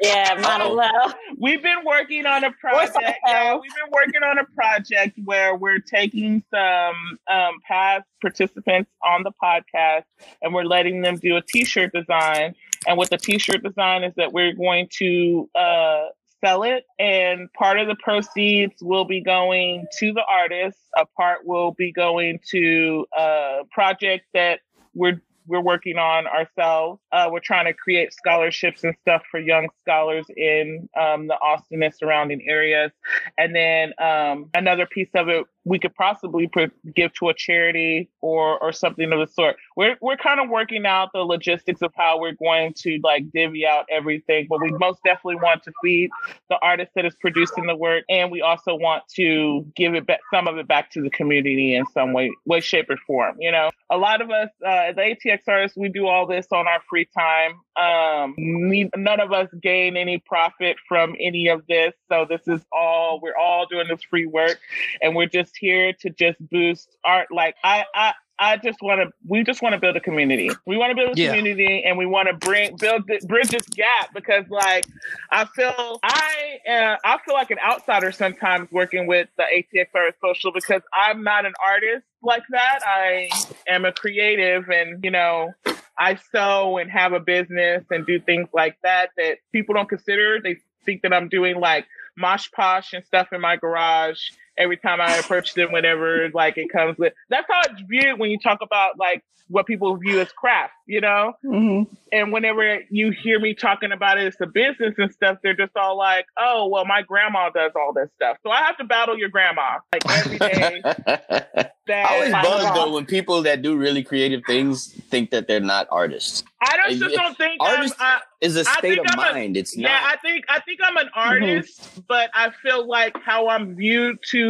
Yeah, Oh. We've been working on a project. Yeah, we've been working on a project where we're taking some um, past participants on the podcast and we're letting them do a T-shirt design. And what the T-shirt design is that we're going to uh, sell it, and part of the proceeds will be going to the artist. A part will be going to a project that we're we're working on ourselves. Uh, we're trying to create scholarships and stuff for young scholars in um, the Austin and surrounding areas. And then um, another piece of it we could possibly give to a charity or or something of the sort. We're we're kind of working out the logistics of how we're going to like divvy out everything, but we most definitely want to feed the artist that is producing the work, and we also want to give it back some of it back to the community in some way, way, shape, or form. You know, a lot of us uh, as ATX artists, we do all this on our free time. Um, none of us gain any profit from any of this, so this is all we're all doing this free work, and we're just here to just boost art. Like I, I, I just want to. We just want to build a community. We want to build a yeah. community, and we want to bring build bridge this gap because, like, I feel I uh, I feel like an outsider sometimes working with the ATX Art Social because I'm not an artist like that. I am a creative, and you know, I sew and have a business and do things like that that people don't consider. They think that I'm doing like mosh posh and stuff in my garage every time I approach them, whenever like it comes with. That's how it's viewed when you talk about like what people view as craft, you know? Mm-hmm. And whenever you hear me talking about it as a business and stuff, they're just all like, oh, well, my grandma does all this stuff. So I have to battle your grandma like every day. I always buzz though when people that do really creative things think that they're not artists. I don't just don't think artist I, is a state of I'm mind. A, it's not. Yeah, I think I think I'm an mm-hmm. artist, mm-hmm. but I feel like how I'm viewed to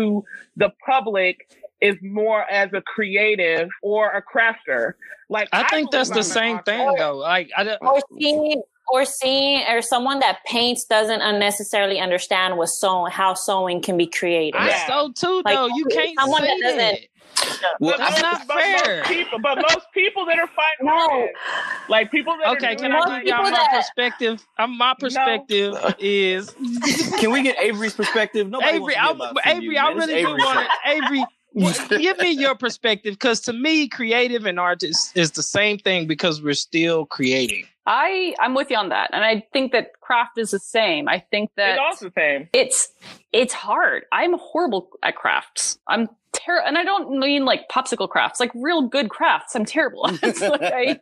the public is more as a creative or a crafter. Like I, I think that's the same thing though. Like I don't, or seeing or seeing or someone that paints doesn't unnecessarily understand what sewing how sewing can be created. I yeah. sew too like, though. You can't someone that doesn't well, but that's not but fair. Most people, but most people that are fighting, no. like people that okay, can I give y'all my that... perspective? I'm, my perspective no. is. can we get Avery's perspective? Nobody Avery, I, Avery, you, I really do want it. Avery, give me your perspective because to me creative and art is, is the same thing because we're still creating i i'm with you on that and i think that craft is the same i think that it's also the same it's it's hard i'm horrible at crafts i'm terrible. And I don't mean like popsicle crafts, like real good crafts. I'm terrible. like I,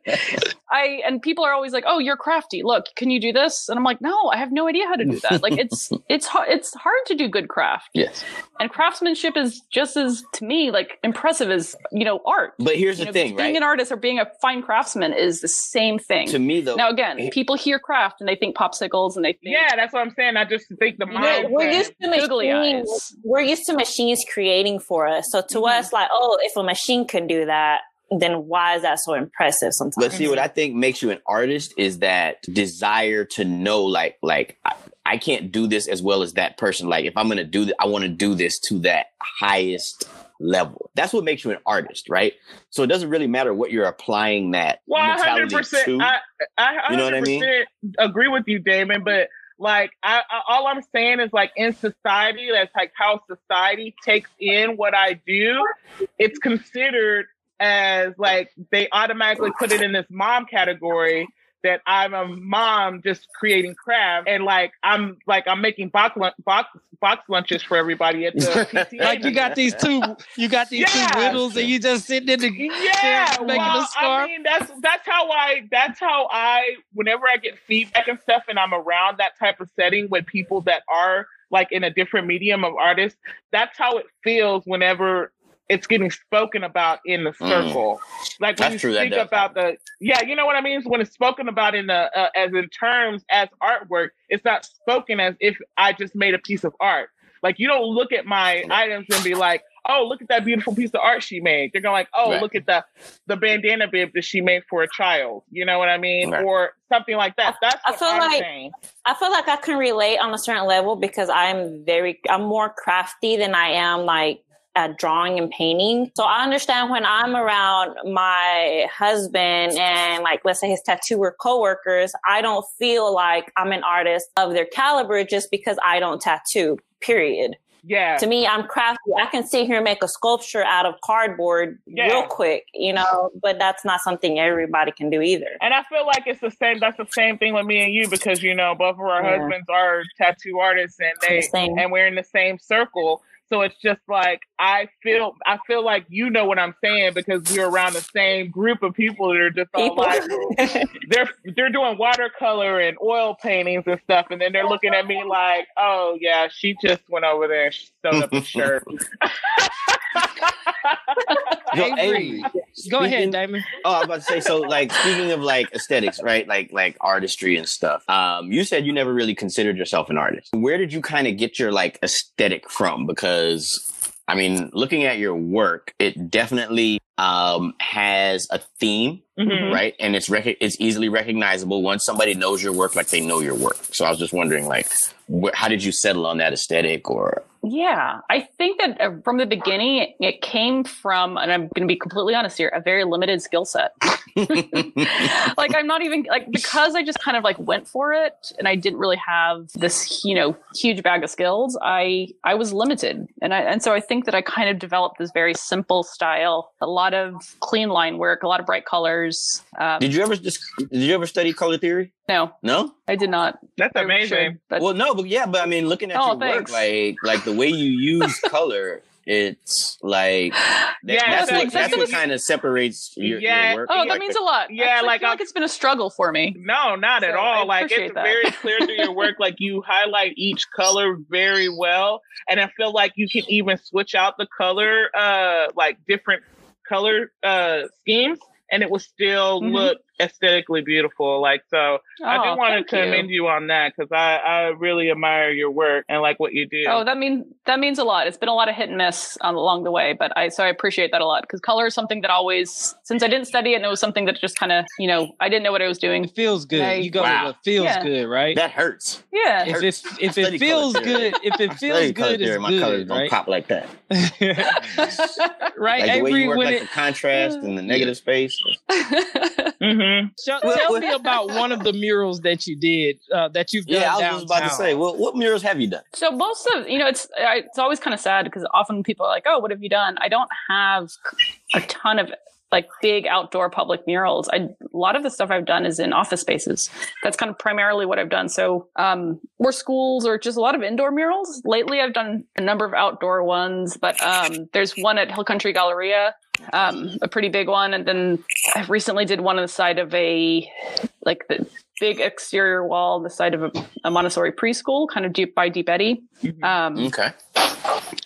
I, and people are always like, "Oh, you're crafty. Look, can you do this?" And I'm like, "No, I have no idea how to do that. like it's it's it's hard to do good craft. Yes. And craftsmanship is just as to me like impressive as you know art. But here's you the know, thing, being right? an artist or being a fine craftsman is the same thing. To me, though. Now again, people hear craft and they think popsicles and they think yeah, that's what I'm saying. I just think the mind. We're, we're used to machines. We're used to machines creating for us. So to mm-hmm. us, like, oh, if a machine can do that, then why is that so impressive sometimes? But see, what I think makes you an artist is that desire to know, like, like I, I can't do this as well as that person. Like, if I'm gonna do, th- I want to do this to that highest level. That's what makes you an artist, right? So it doesn't really matter what you're applying that well, mentality 100%, to. I, I 100% you know what I mean? Agree with you, Damon, but like I, I, all i'm saying is like in society that's like how society takes in what i do it's considered as like they automatically put it in this mom category that I'm a mom just creating craft and like I'm like I'm making box box box lunches for everybody at the PTA like you got these two you got these yeah. two riddles and you just sitting in the yeah making well, a scarf. I mean that's that's how I that's how I whenever I get feedback and stuff and I'm around that type of setting with people that are like in a different medium of artists that's how it feels whenever it's getting spoken about in the mm. circle. Mm. Like when That's you true, speak about the yeah, you know what I mean. So when it's spoken about in the uh, as in terms as artwork, it's not spoken as if I just made a piece of art. Like you don't look at my items and be like, "Oh, look at that beautiful piece of art she made." They're going like, "Oh, right. look at the the bandana bib that she made for a child." You know what I mean, right. or something like that. That's I feel I'm like saying. I feel like I can relate on a certain level because I'm very I'm more crafty than I am like at drawing and painting. So I understand when I'm around my husband and like let's say his tattooer coworkers, I don't feel like I'm an artist of their caliber just because I don't tattoo. Period. Yeah. To me, I'm crafty. I can sit here and make a sculpture out of cardboard yeah. real quick, you know, but that's not something everybody can do either. And I feel like it's the same that's the same thing with me and you because you know both of our yeah. husbands are tattoo artists and they the and we're in the same circle. So it's just like I feel I feel like you know what I'm saying because we're around the same group of people that are just all People. like they're they're doing watercolor and oil paintings and stuff, and then they're looking at me like, "Oh yeah, she just went over there and she sewed up a shirt." Yo, Avery, Go ahead, Diamond. Oh, I was about to say. So, like, speaking of like aesthetics, right? Like, like artistry and stuff. Um, you said you never really considered yourself an artist. Where did you kind of get your like aesthetic from? Because, I mean, looking at your work, it definitely um has a theme, Mhm. right? And it's rec- it's easily recognizable once somebody knows your work, like they know your work. So, I was just wondering, like, wh- how did you settle on that aesthetic, or Yeah, I think that uh, from the beginning, it, it came from, and I'm going to be completely honest here, a very limited skill set. like I'm not even like because I just kind of like went for it, and I didn't really have this you know huge bag of skills. I I was limited, and I and so I think that I kind of developed this very simple style, a lot of clean line work, a lot of bright colors. Um, did you ever just did you ever study color theory? no, No. I did not. That's I amazing. should, but well, no, but yeah, but I mean, looking at Oh, your thanks. work, like like the way you use color, it's like that, Yeah, that's thanks. what that's That's what what- kind of separates your, Yeah. your work. Oh, that like, means the- a lot. Yeah, Actually, like I feel like it's been a struggle for me. No, not at all. I like it's that. very clear through your work. Like you highlight each color very well, and I feel like you can even switch out the color, uh, like different color uh schemes, and it will still Mhm. look aesthetically beautiful. Like so, I Oh, do want to you. commend you. on that because I I really admire your work and like what you do. Oh, that means that means a lot. It's been a lot of hit and miss um, along the way, but I so I appreciate that a lot because color is something that always since I didn't study it and it was something that just kind of you know I didn't know what I was doing. It feels good. Nice. You go Wow. with feels Yeah. good, right? that hurts. Yeah, if it if Study it feels color theory. good, if it feels good, theory, it's my colors good, don't right? pop like that. right, Like the way Avery. you work, like it, the contrast and the negative space. mm-hmm. Tell, Well, tell well- me about one of the murals that you did uh, that you've done Yeah, I was downtown. about to say. Well, what murals have you done? so most of you know it's I, it's always kind of sad because often people are like, oh, what have you done? I don't have a ton of like big outdoor public murals. I, a lot of the stuff I've done is in office spaces. That's kind of primarily what I've done. So, um, or schools or just a lot of indoor murals. Lately, I've done a number of outdoor ones, but, um, there's one at Hill Country Galleria, um, a pretty big one. And then I recently did one on the side of a, like the big exterior wall the side of a, a Montessori preschool, kind of deep by Deep Eddy. Um, Okay.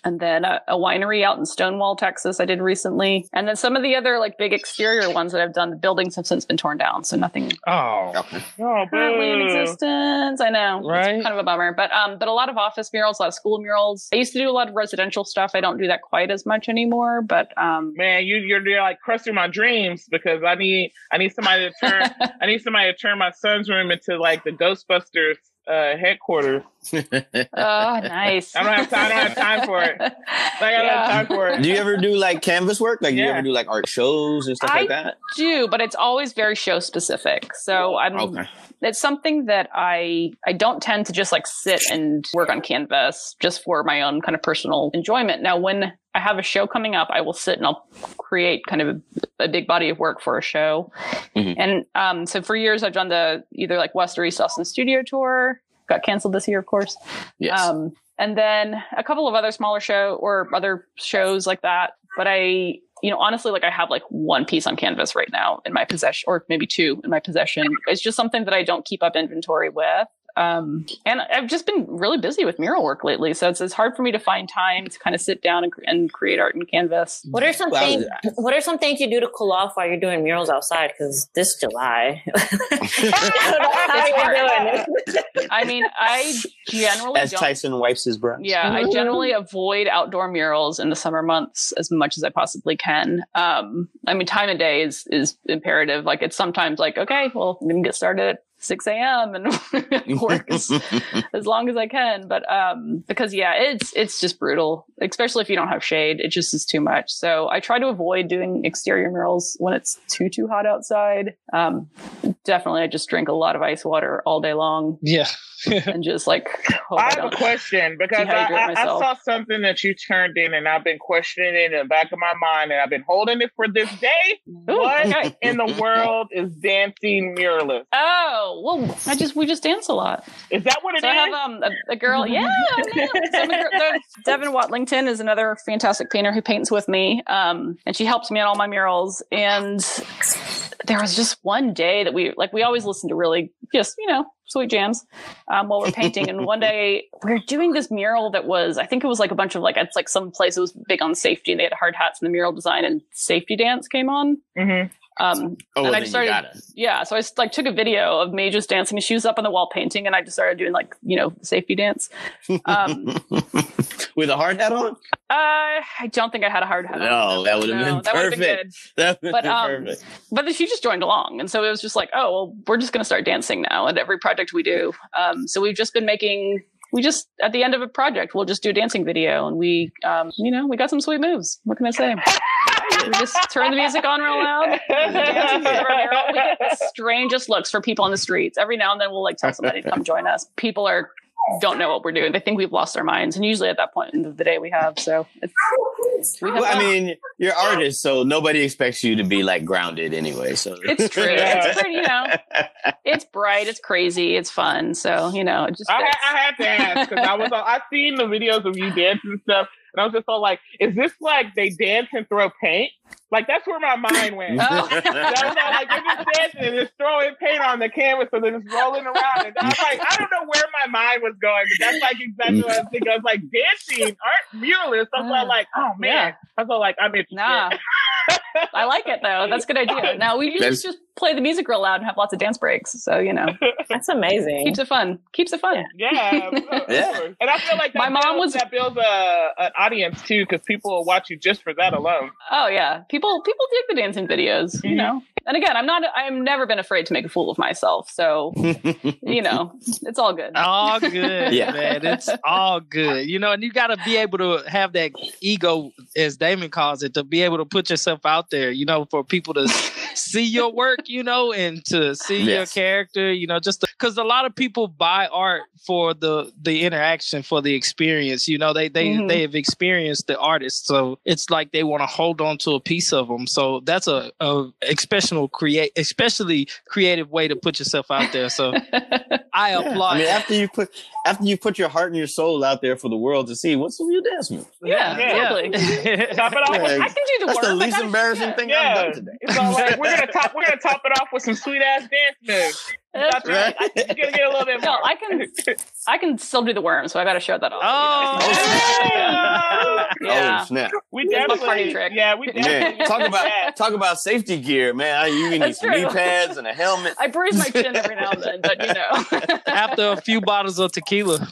And then a, a winery out in Stonewall, Texas, I did recently, and then some of the other like big exterior ones that I've done. The buildings have since been torn down, so nothing Oh, Okay. Oh, currently in existence. I know, Right. It's kind of a bummer, but um, but a lot of office murals, a lot of school murals. I used to do a lot of residential stuff. I don't do that quite as much anymore, but um, Man, you you're, you're like crushing my dreams because I need I need somebody to turn I need somebody to turn my son's room into like the Ghostbusters uh, headquarters. oh, nice. I don't have time. I don't have time for it. Like, I don't have time for it. do you ever do like canvas work? Like, do you ever do like art shows and stuff I like that? I do, but it's always very show specific. So I'm Okay. it's something that I I don't tend to just like sit and work on canvas just for my own kind of personal enjoyment. Now, when I have a show coming up, I will sit and I'll create kind of a, a big body of work for a show. Mhm. And um, so for years, I've done the either like West or East Austin studio tour. Got canceled this year, of course. Yes. Um, and then a couple of other smaller show or other shows like that. But I, you know, honestly, like I have like one piece on canvas right now in my possession, or maybe two in my possession. It's just something that I don't keep up inventory with. Um, and I've just been really busy with mural work lately, so it's, it's hard for me to find time to kind of sit down and, and create art in canvas. What are some Well, things? What are some things you do to cool off while you're doing murals outside? Because this July, I don't know how you're doing it. I mean, I generally As don't. Tyson wipes his brow. Yeah, I Mhm. generally avoid outdoor murals in the summer months as much as I possibly can. Um, I mean, time of day is is imperative. Like it's sometimes like, okay, well, I'm gonna get started at 6 a.m. and work as, as long as I can. But um, because yeah, it's it's just brutal, especially if you don't have shade. It just is too much. So I try to avoid doing exterior murals when it's too too hot outside. Um, definitely, I just drink a lot of ice water all day long yeah. and just like hope I, I have a question because I, I, I saw something that you turned in, and I've been questioning it in the back of my mind, and I've been holding it for this day. Ooh, What okay. in the world is dancing muralist? Oh, Oh well, I just we just dance a lot. Is that what it is? So I have um, a, a girl. Yeah, I. So girl- Devin Watlington is another fantastic painter who paints with me, um, and she helps me on all my murals. And there was just one day that we like we always listen to really just you know sweet jams um, while we're painting. and one day we are doing this mural that was I think it was like a bunch of like it's like some place that was big on safety, and they had hard hats in the mural design, and safety dance came on. Mhm. Um, Oh, and well, I just you started, yeah. So I like took a video of me just dancing. She was up on the wall painting, and I just started doing like you know safety dance. Um, With a hard hat on? uh, I don't think I had a hard hat. on. No, that would've been that perfect. good. That But, um, perfect. But then she just joined along, and so it was just like, oh, well, we're just going to start dancing now at every project we do. Um, so we've just been making. We just at the end of a project, we'll just do a dancing video, and we, um, you know, we got some sweet moves. What can I say? We just turn the music on real loud. and dance in front of our mural. We get the strangest looks for people on the streets. Every now and then, we'll like tell somebody to come join us. People are don't know what we're doing. They think we've lost our minds, and usually at that point in the day, we have. So it's, we have Well, I mean, you're artists, so nobody expects you to be like grounded anyway. So It's true. Yeah. It's pretty, you know, it's bright, it's crazy, it's fun. So you know, it just I, fits. ha- I had to ask because I was I seen the videos of you dancing and stuff, and I was just all like, "Is this like they dance and throw paint?" Like that's where my mind went. Oh. That was all like they're just dancing and just throwing paint on the canvas, so they're just rolling around. And I was like, I don't know where my mind was going, but that's like exactly what I was thinking. I was like, dancing, art muralist. I was mm. all like, oh man. Yeah. I was like, I'm interested. Nah. I like it though. That's a good idea. Now we usually That's- just play the music real loud and have lots of dance breaks. So you know, That's amazing. keeps it fun. Keeps it fun. Yeah, of course, of Yeah. and I feel like that My mom builds, was- that builds a an audience too because people will watch you just for that alone. Oh yeah, people people dig the dancing videos. You Mhm. know, and again, I'm not. I've never been afraid to make a fool of myself. So you know, it's all good. all good, Yeah. man. It's all good. You know, and you got to be able to have that ego, as Damon calls it, to be able to put yourself out there. You know, for people to see your work. You know, and to see your character. You know, just because a lot of people buy art for the the interaction, for the experience. You know, they they Mhm. they have experienced the artist, so it's like they want to hold on to a piece of them. So that's a, a exceptional create, especially creative way to put yourself out there. So I applaud. I mean, after you put after you put your heart and your soul out there for the world to see, what's the real dance move? yeah, Yeah. exactly. Top it off with Yeah, I can do the That's work. the least embarrassing yeah. thing I've done today. it's all like we're gonna top we're gonna top it off with some sweet ass dance moves. That's That's right. right. You're gonna get a little bit No, more. I can I can still do the worm, so I got to show that off. Oh. Yeah. Oh snap! we That's my definitely, party trick. yeah, we definitely Man, talk about Yeah. talk about safety gear, man. I- You need That's some knee pads and a helmet. I bruise my chin every now and then, but you know. After a few bottles of tequila,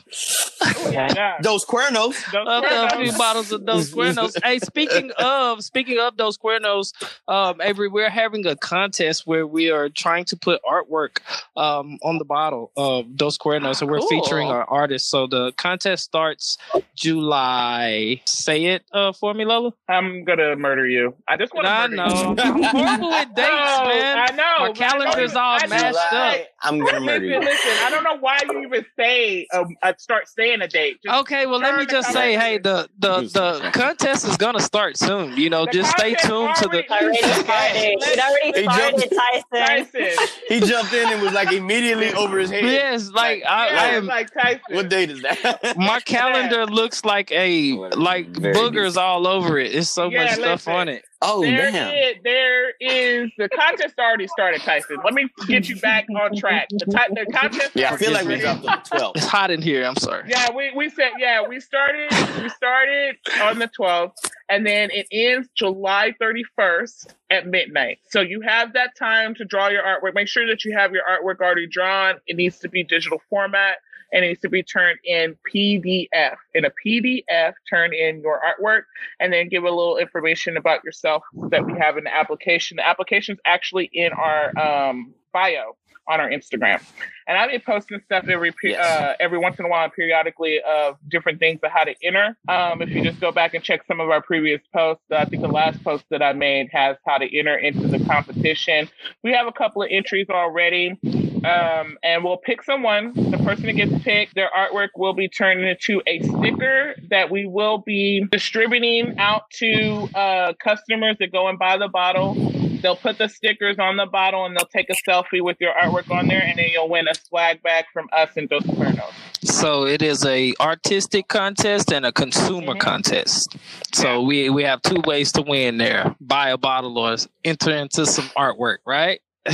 Yeah. Dos Cuernos. Don't after swear a few bottles of Dos Cuernos. hey, speaking of speaking of Dos Cuernos, um, Avery, we're having a contest where we are trying to put artwork um, on the bottle of Dos Cuernos, and we're Cool. featuring our artists. So the contest starts July. Say it uh, for me, Lola. I'm gonna murder you. I just want to I murder know. you. I'm horrible with dates, Oh, man. I know. My but I don't calendar's all I don't- mashed up. I- I'm gonna murder Listen, you. listen. I don't know why you even say um, uh, start saying a date. Just Okay, well, let me just say, hey, the the the contest is gonna start soon. You know, The just stay contest tuned to the. already- already started. It already started, Tyson. Tyson. He jumped in and was like immediately over his head. Yes, like I, yeah, I am. like Tyson. What date is that? My calendar looks like a like Very boogers all over it. It's so Yeah, much stuff on it. Oh There damn! is, there is the contest already started, Tyson. Let me get you back on track. The, ti- the contest. Yeah, I feel like we already- dropped on the 12th. It's hot in here. I'm sorry. Yeah, we, we said yeah, we started we started on the 12th and then it ends July 31st at midnight. So you have that time to draw your artwork. Make sure that you have your artwork already drawn. It needs to be digital format and it needs to be turned in PDF. In a PDF, turn in your artwork and then give a little information about yourself that we have in the application. The application's actually in our um, bio on our Instagram. And I've been posting stuff every pe- Yes. uh, every once in a while, periodically, of different things of how to enter. Um, if you just go back and check some of our previous posts, I think the last post that I made has how to enter into the competition. We have a couple of entries already, um, and we'll pick someone. The person that gets picked, their artwork will be turned into a sticker that we will be distributing out to uh, customers that go and buy the bottle. They'll put the stickers on the bottle and they'll take a selfie selfie with your artwork on there, and then you'll win a swag bag from us in Dos Cuernos. So it is a artistic contest and a consumer Mhm. contest. So we we have two ways to win there: buy a bottle or enter into some artwork, right?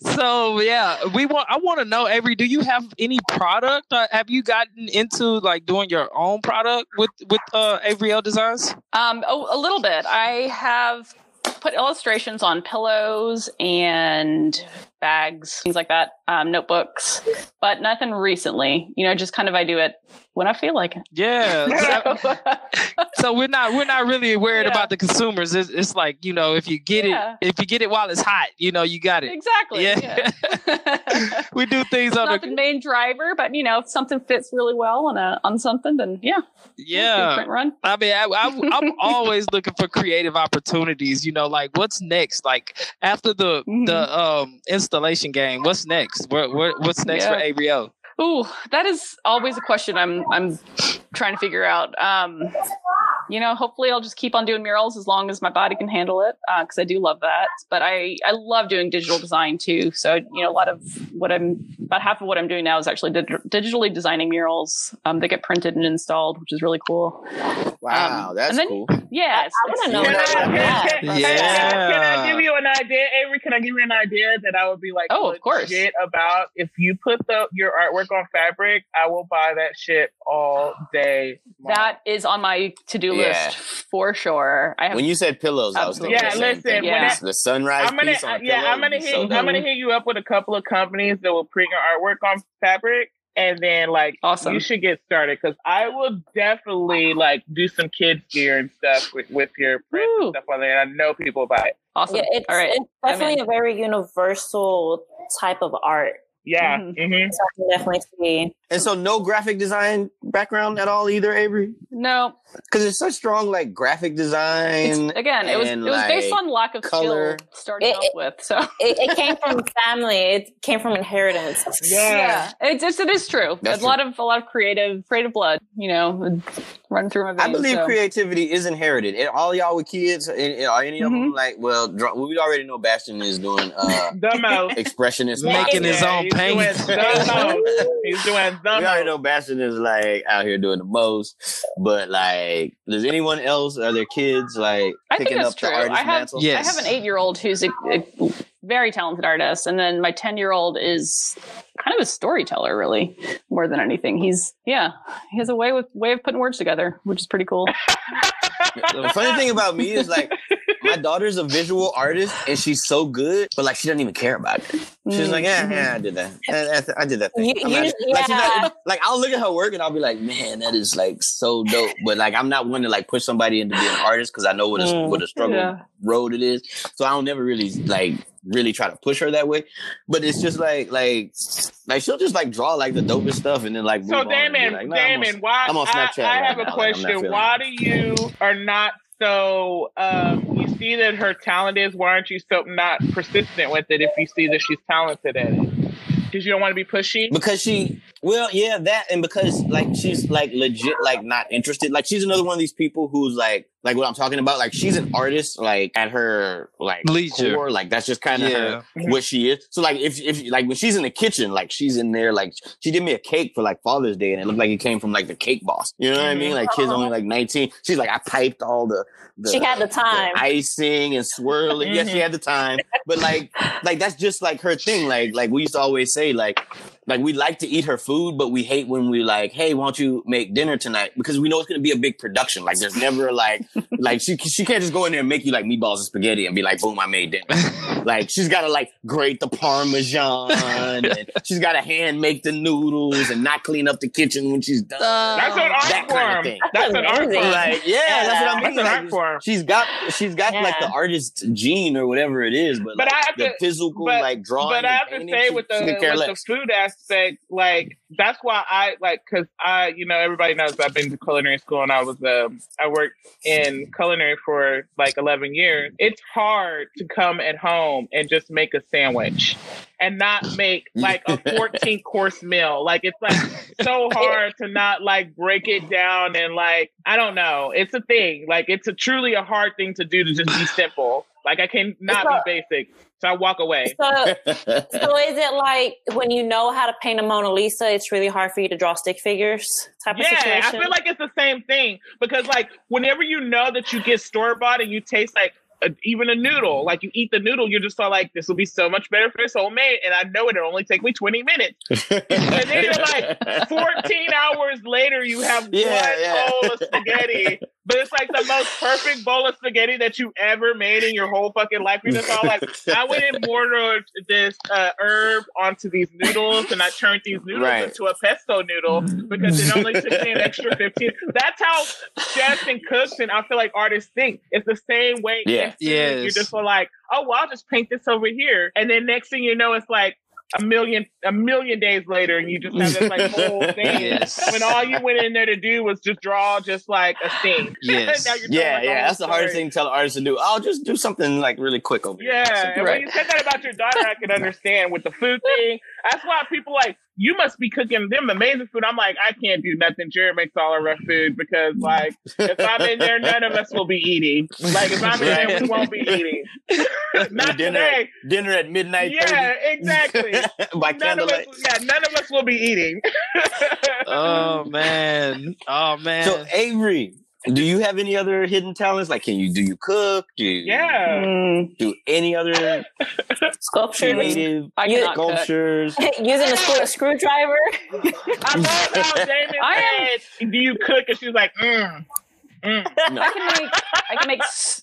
so yeah, we want. I want to know, Avery. Do you have any product? Uh, have you gotten into like doing your own product with with uh, Avery O Designs? Um, oh, a little bit. I have put illustrations on pillows and bags, things like that, um, notebooks, but nothing recently. You know, just kind of I do it when I feel like it. Yeah. so, so we're not we're not really worried Yeah. about the consumers. It's, it's like you know, if you get Yeah. it, if you get it while it's hot, you know, you got it. exactly. Yeah. yeah. we do things on Not the the main driver, but you know, if something fits really well on a on something, then yeah, yeah. run. I mean, I, I, I'm always looking for creative opportunities. You know, like what's next? Like after the Mhm. the um installation game, what's next? What, what what's next for Yeah. Avery O? Ooh, that is always a question I'm I'm trying to figure out. Um, you know, hopefully I'll just keep on doing murals as long as my body can handle it because I do love that. But I I love doing digital design too. So you know, a lot of what I'm about half of what I'm doing now is actually dig- digitally designing murals um, that get printed and installed, which is really cool. Wow, Um, that's and then- cool. Yeah, it's- I wanna know Can I, can, that can, is. can, can, I, can I Yeah. give you an idea, Avery? Can I give you an idea that I would be like, Oh, of course. legit about? If you put the your artwork on fabric, I will buy that shit all day. Long. That is on my to-do Yeah. list for sure. I have When you said pillows, I was thinking Absolutely. the Yeah, listen, when Yes, the sunrise I'm gonna, piece on a yeah, I'm gonna hit, so I'm dope. gonna hit you up with a couple of companies that will print your artwork on fabric, and then like Awesome. you should get started because I will definitely like do some kids gear and stuff with, with your prints Woo. and stuff on there. And I know people buy it. awesome. Yeah, it's, All right. it's definitely a very universal type of art. Yeah, Mhm. hmm So I can definitely see. And so, no graphic design background at all either, Avery, No, because it's such strong like graphic design. It's, again, it was it and, was based on lack of color. skill starting It- off with. So It, it came from family. It came from inheritance. Yeah. it's, it's it is true. That's a lot of a lot of creative creative blood, you know, running through my veins. I believe so. creativity is inherited. And all y'all with kids, and, and are any of them like? Well, dra- we already know Bastion is doing uh the expressionist Making modeling. his own he's paint. Doing the. He's doing the We already know Bastion is like out here doing the most, but like, does anyone else? Are there kids like I think picking that's up true. the artist I have mantle? Yeah. I have an eight year old who's a, a very talented artist, and then my ten year old is kind of a storyteller, really, more than anything. He's yeah, he has a way with way of putting words together, which is pretty cool. The funny thing about me is like my daughter's a visual artist and she's so good, but like she doesn't even care about it. She's like, yeah, yeah, I did that. I, I- I did that thing. You- you- like, yeah. like, I'll look at her work and I'll be like, man, that is like so dope. But like, I'm not one to like push somebody into being an artist because I know what a Mm. what a struggle Yeah. road it is. So I don't never really like really try to push her that way. But it's just like like like she'll just like draw like the dopest stuff and then like move So Damon, like, "Nah, I'm Damon, on- why? I'm on Snapchat I right have now, a like, question. feeling Why do you are not so? Um, you see that her talent is. Why aren't you so not persistent with it? If you see that she's talented at it, because you don't want to be pushy. because she well yeah that and because like she's like legit like not interested like she's another one of these people who's like like what i'm talking about like she's an artist like at her like Leisure. core like that's just kind of Yeah. what she is. So like if if like when she's in the kitchen like she's in there like she did me a cake for like father's day and it looked like it came from like the cake boss. You know what i mean? Mm-hmm. Like kids only like 19 she's like i piped all the, the She had the time. icing and swirling. Yes she mm-hmm. had the time. But like like that's just like her thing. Like like we used to always say like like we like to eat her food, but we hate when we like, hey, why don't you make dinner tonight? Because we know it's gonna be a big production. Like there's never like like she she can't just go in there and make you like meatballs and spaghetti and be like, boom, I made dinner. like she's gotta like grate the parmesan and she's gotta hand make the noodles and not clean up the kitchen when she's done. Uh, that's an art that kind of form. thing. That's an art form. like yeah, that's what I mean. That's an Like, art form. She's got she's got like the artist gene or whatever it is, but, But like, I have the to- physical but- like drawing. But I have to say, with the she could care with the food aspect, like that's why I like because I, you know, everybody knows I've been to culinary school and I was um I worked in culinary for like eleven years. It's hard to come at home and just make a sandwich and not make like a fourteen course meal. Like it's like so hard to not like break it down and like I don't know. It's a thing. Like it's a truly a hard thing to do to just be simple. Like I can not be basic. So I walk away. So, so is it like when you know how to paint a Mona Lisa, it's really hard for you to draw stick figures type of situation? Yeah, situation? I feel like it's the same thing because like whenever you know that you get store bought and you taste like a, even a noodle, like you eat the noodle, you're just all like, this will be so much better for this homemade, and I know it'll only take me 20 minutes. And then you're like, 14 hours later, you have Yeah, one yeah. bowl of spaghetti, but it's like the most perfect bowl of spaghetti that you ever made in your whole fucking life. You're just all like, I went and mortared this uh, herb onto these noodles, and I turned these noodles Right. into a pesto noodle because it only took me an extra 15. That's how chefs and cooks and I feel like artists think. It's the same way. in Yeah. food. Yes. You're just like, oh, well, I'll just paint this over here. And then next thing you know, it's like a million, a million days later, and you just have this like whole thing. Yes. When all you went in there to do was just draw just like a thing. Yes. Now you're telling, yeah, yeah. whole That's the hardest thing to tell an artist to do. I'll just do something like really quick over here. Yeah, and when you said that about your daughter, I could understand with the food thing. That's why people like you must be cooking them amazing food. I'm like, I can't do nothing. Jared makes all our food because like if I'm in there, none of us will be eating. Like if I'm in there, we won't be eating. Not dinner, today. At, dinner at midnight. Yeah, 30. exactly. By None of us, candlelight. yeah, none of us will be eating. Oh man. Oh man. So Avery, do you have any other hidden talents? Like, can you do you cook? Do you yeah. Mm, do any other sculpture. creative I You- cannot cook. sculptures? Using a, screw- a screwdriver. I love how Damon I said, "Do you cook?" And she was like, mm. Mm. No. I can make I can make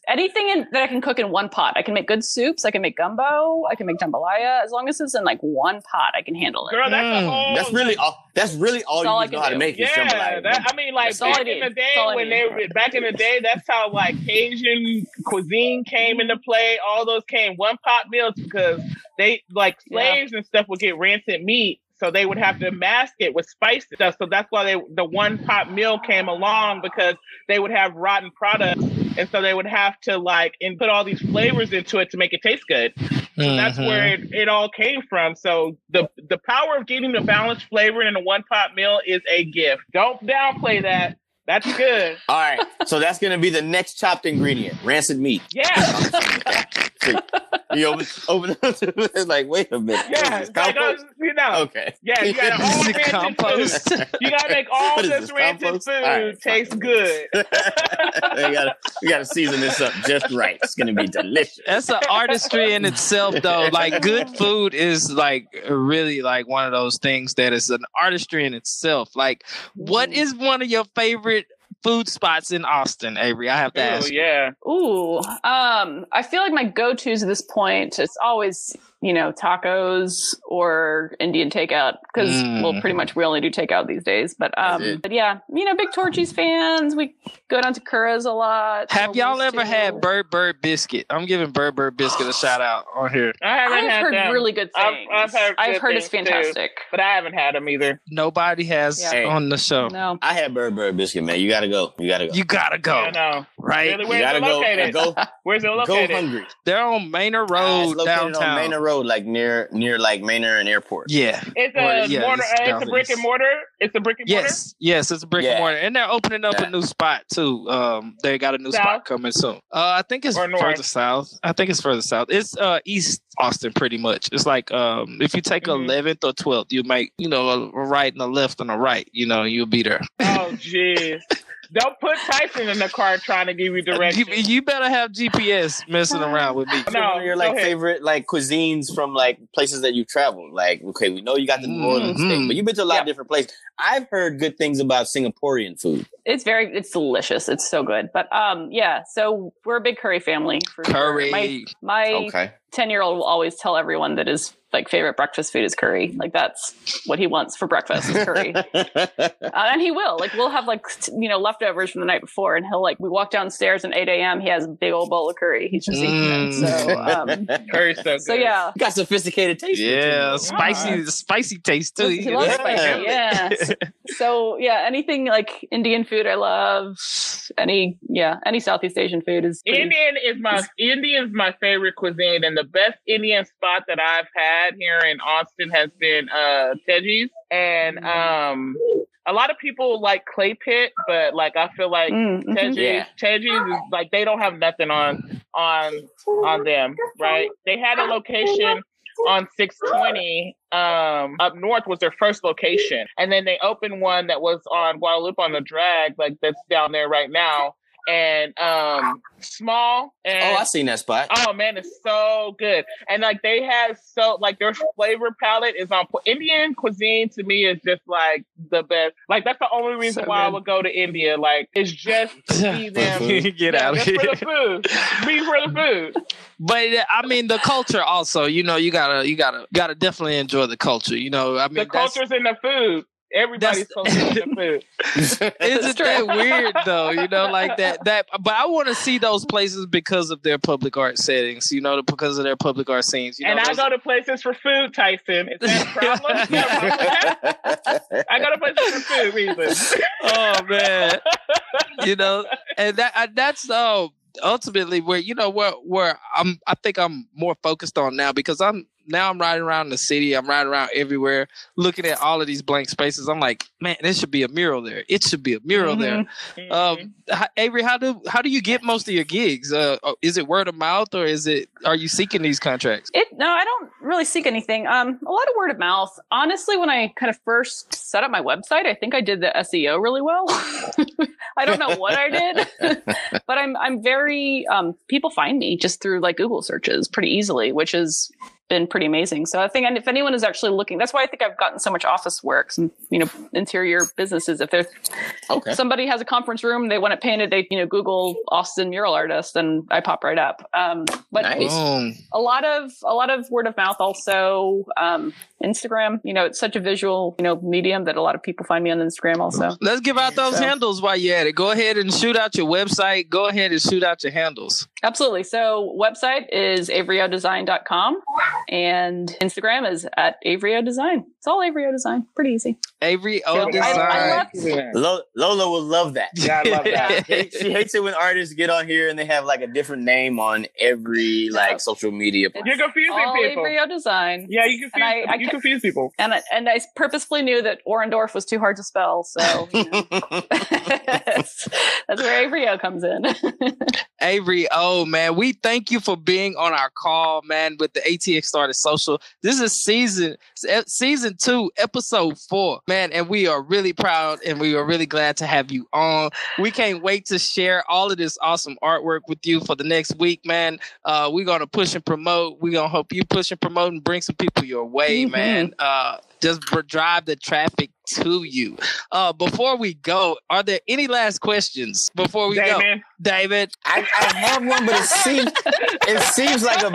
anything in, that I can cook in one pot. I can make good soups. I can make gumbo. I can make jambalaya. As long as it's in like one pot, I can handle it. Girl, that's Mm. whole. That's really all. That's really all That's all you know can how to do. make is Yeah, jambalaya. that, I mean, like back in the day That's all I when they back in the day, that's how like Asian cuisine came into play. All those came one pot meals because they like Yeah. slaves and stuff would get rancid meat, so they would have to mask it with spice stuff. So that's why they the one pot meal came along because they would have rotten products, and so they would have to like and put all these flavors into it to make it taste good. So that's Mhm. where it, it all came from. So the the power of getting the balanced flavor in a one pot meal is a gift. Don't downplay that. That's good. all right, so that's gonna be the next chopped ingredient: rancid meat. Yeah, You open, open it's like, wait a minute. yeah. This Like, uh, you know, Okay. yeah. You got all Is rancid compost? food. You gotta make all this, this, rancid compost? food All right, fine. taste good. we gotta we gotta season this up just right. It's gonna be delicious. That's an artistry in itself, though. Like good food is like really like one of those things that is an artistry in itself. Like, what is one of your favorite food spots in Austin, Avery? I have to Oh ask. yeah. Ooh, um, I feel like my go-to's at this point it's always you know tacos or Indian takeout because Mm. well, pretty much we only do takeout these days. But um, but yeah, you know, big Torchy's fans. We go down to Curra's a lot. Have y'all ever too. had Bird Bird Biscuit? I'm giving Bird Bird Biscuit a shout out on here. I haven't I've had heard them, really good I've- things. I've heard I've heard it's things, too. fantastic. but I haven't had them either. Nobody has Yeah. on the show. No, I had Bird Bird biscuit, man. You gotta go. You gotta go. You gotta go, I know. right? Really? You gotta it go. located? Go, Where's it located? go located? hungry. They're on Manor Uh, Road it's located downtown. on Manor Road, like near near like Manor and Airport. Yeah. It's a Or, yeah, mortar. it's uh, it's a brick and mortar. It's a brick and mortar. Yes, yes, it's a brick Yeah. and mortar, and they're opening up Yeah. a new spot too. Um, they got a new South? spot coming soon. Uh, I think it's further south. I think it's further south. It's uh East Austin, pretty much. It's like um, if you take Mhm. eleventh or twelfth, you might you know a, a right and a left and a right. You know, you'll be there. Oh, jeez. Don't put Tyson in the car trying to give you You, directions. you better have GPS messing around with me. No, one of your like ahead. favorite like cuisines from like places that you've traveled? Like, okay, we know you got the New Orleans Mhm. thing, but you've been to a lot Yeah. of different places. I've heard good things about Singaporean food. it's very it's delicious. It's so good. But um, yeah. So we're a big curry family. For sure. Curry. My my Okay. 10 year old will always tell everyone that his like favorite breakfast food is curry like that's what he wants for breakfast is curry uh, and he will like we'll have like t- you know leftovers from the night before and he'll like we walk downstairs at 8 a.m he has a big old bowl of curry he's just eating it so um Curry's so good. so yeah got sophisticated taste. Yeah, too. spicy, spicy taste too. he loves Yeah. spicy yeah so yeah anything like indian food i love any yeah any southeast asian food is pretty- Indian is my Indian's my favorite cuisine, and the best Indian spot that I've had here in Austin has been uh Teji's, and um a lot of people like clay pit, but like I feel like Mm, mhm. Teji's, Yeah. Teji's is like they don't have nothing on on on them, right? They had a location on 620 um up north was their first location and then they opened one that was on guadalupe on the drag like that's down there right now and um small and Oh, I seen that spot. Oh man, it's so good. And like they have so like their flavor palette is on Indian cuisine to me is just like the best. Like that's the only reason So why I would go to India. Like it's just to see them. Get Yeah, out of just here. for the food. Be for the food. But uh, I mean, the culture also. You know, you gotta, you gotta, gotta definitely enjoy the culture. You know, I mean, the that's- culture's in the food. Everybody's That's- culture in the food. Isn't that weird though? You know, like that. That. But I want to see those places because of their public art settings. You know, because of their public art scenes. You know, and I those- go to places for food, Tyson. Is that a problem? Is that a problem with that? I go to places for food reasons. oh man, you know, and that uh, that's uh, ultimately where you know where where I'm. I think I'm more focused on now because I'm now I'm riding around the city. I'm riding around everywhere, looking at all of these blank spaces. I'm like, man, there should be a mural there. It should be a mural there. Mhm. Um, Avery, how do how do you get most of your gigs? Uh, uh, is it word of mouth or is it are you seeking these contracts? It no, I don't really seek anything. Um, a lot of word of mouth. Honestly, when I kind of first set up my website, I think I did the SEO really well. I don't know what I did, but I'm I'm very um, people find me just through like Google searches pretty easily, which has been pretty amazing. So I think, and if anyone is actually looking, that's why I think I've gotten so much office work, some you know interior businesses. If there's okay. somebody has a conference room, they want it painted, they you know Google Austin mural artist, and I pop right up. Um, but Nice. A lot of a lot of word of mouth also um instagram you know it's such a visual you know medium that a lot of people find me on instagram also Let's give out those So- handles while you're at it. Go ahead and shoot out your website. Go ahead and shoot out your handles. absolutely so website is averyodesign.com and instagram is at Avery O Design it's all Avery O Design pretty easy Avery So, O I- I Design. left- Lo- Lola will love that. Yeah, I love that. She- she hates it when artists get on here and they have like a different name on every like social media. You're confusing all people. Avery O Design Yeah, you confuse, And I- I you ca- confuse people. and I, and I purposefully knew that Orendorf was too hard to spell, so you know. that's, that's where Avery O comes in. Avery, oh man, we thank you for being on our call, man, with the ATX Artist Social. This is season season two, episode four, man, and we are really proud and we are really glad to have you on. We can't wait to share all of this awesome artwork with you for the next week, man. Uh, we're gonna push and promote. We're gonna help you push and promote and bring some people your way, Mhm. man. And uh, just drive the traffic to you. Uh, before we go, are there any last questions before we go, David? I, I have one, but it seems it seems like a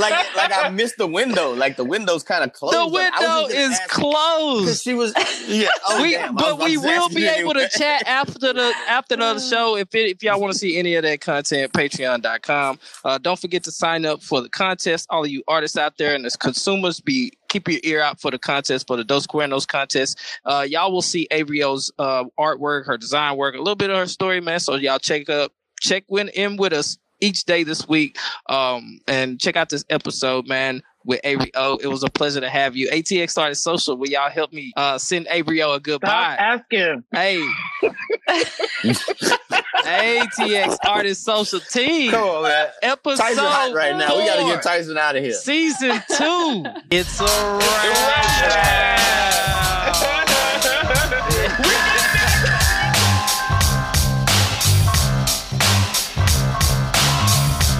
like like I missed the window. Like the window's kind of closed. The Like, I was window just is ask- 'cause closed. She was yeah. Oh, we, damn, but was we will be you able to chat after the after the show. If it, if y'all want to see any of that content, Patreon.com. Uh, don't forget to sign up for the contest. All of you artists out there and as consumers, be keep your ear out for the contest for the Dos Cuernos contest. Uh, y'all will see Avery O's uh, artwork, her design work, a little bit of her story, man. So y'all check up, check in with us each day this week, um, and check out this episode, man. With Avery O, it was a pleasure to have you. ATX Artist Social. Will y'all help me uh, send Avery O a Stop goodbye? asking. Hey, ATX artist social team Come on, man. episode Tyson hot right now. We gotta get Tyson out of here. season two. It's a wrap. Wrap.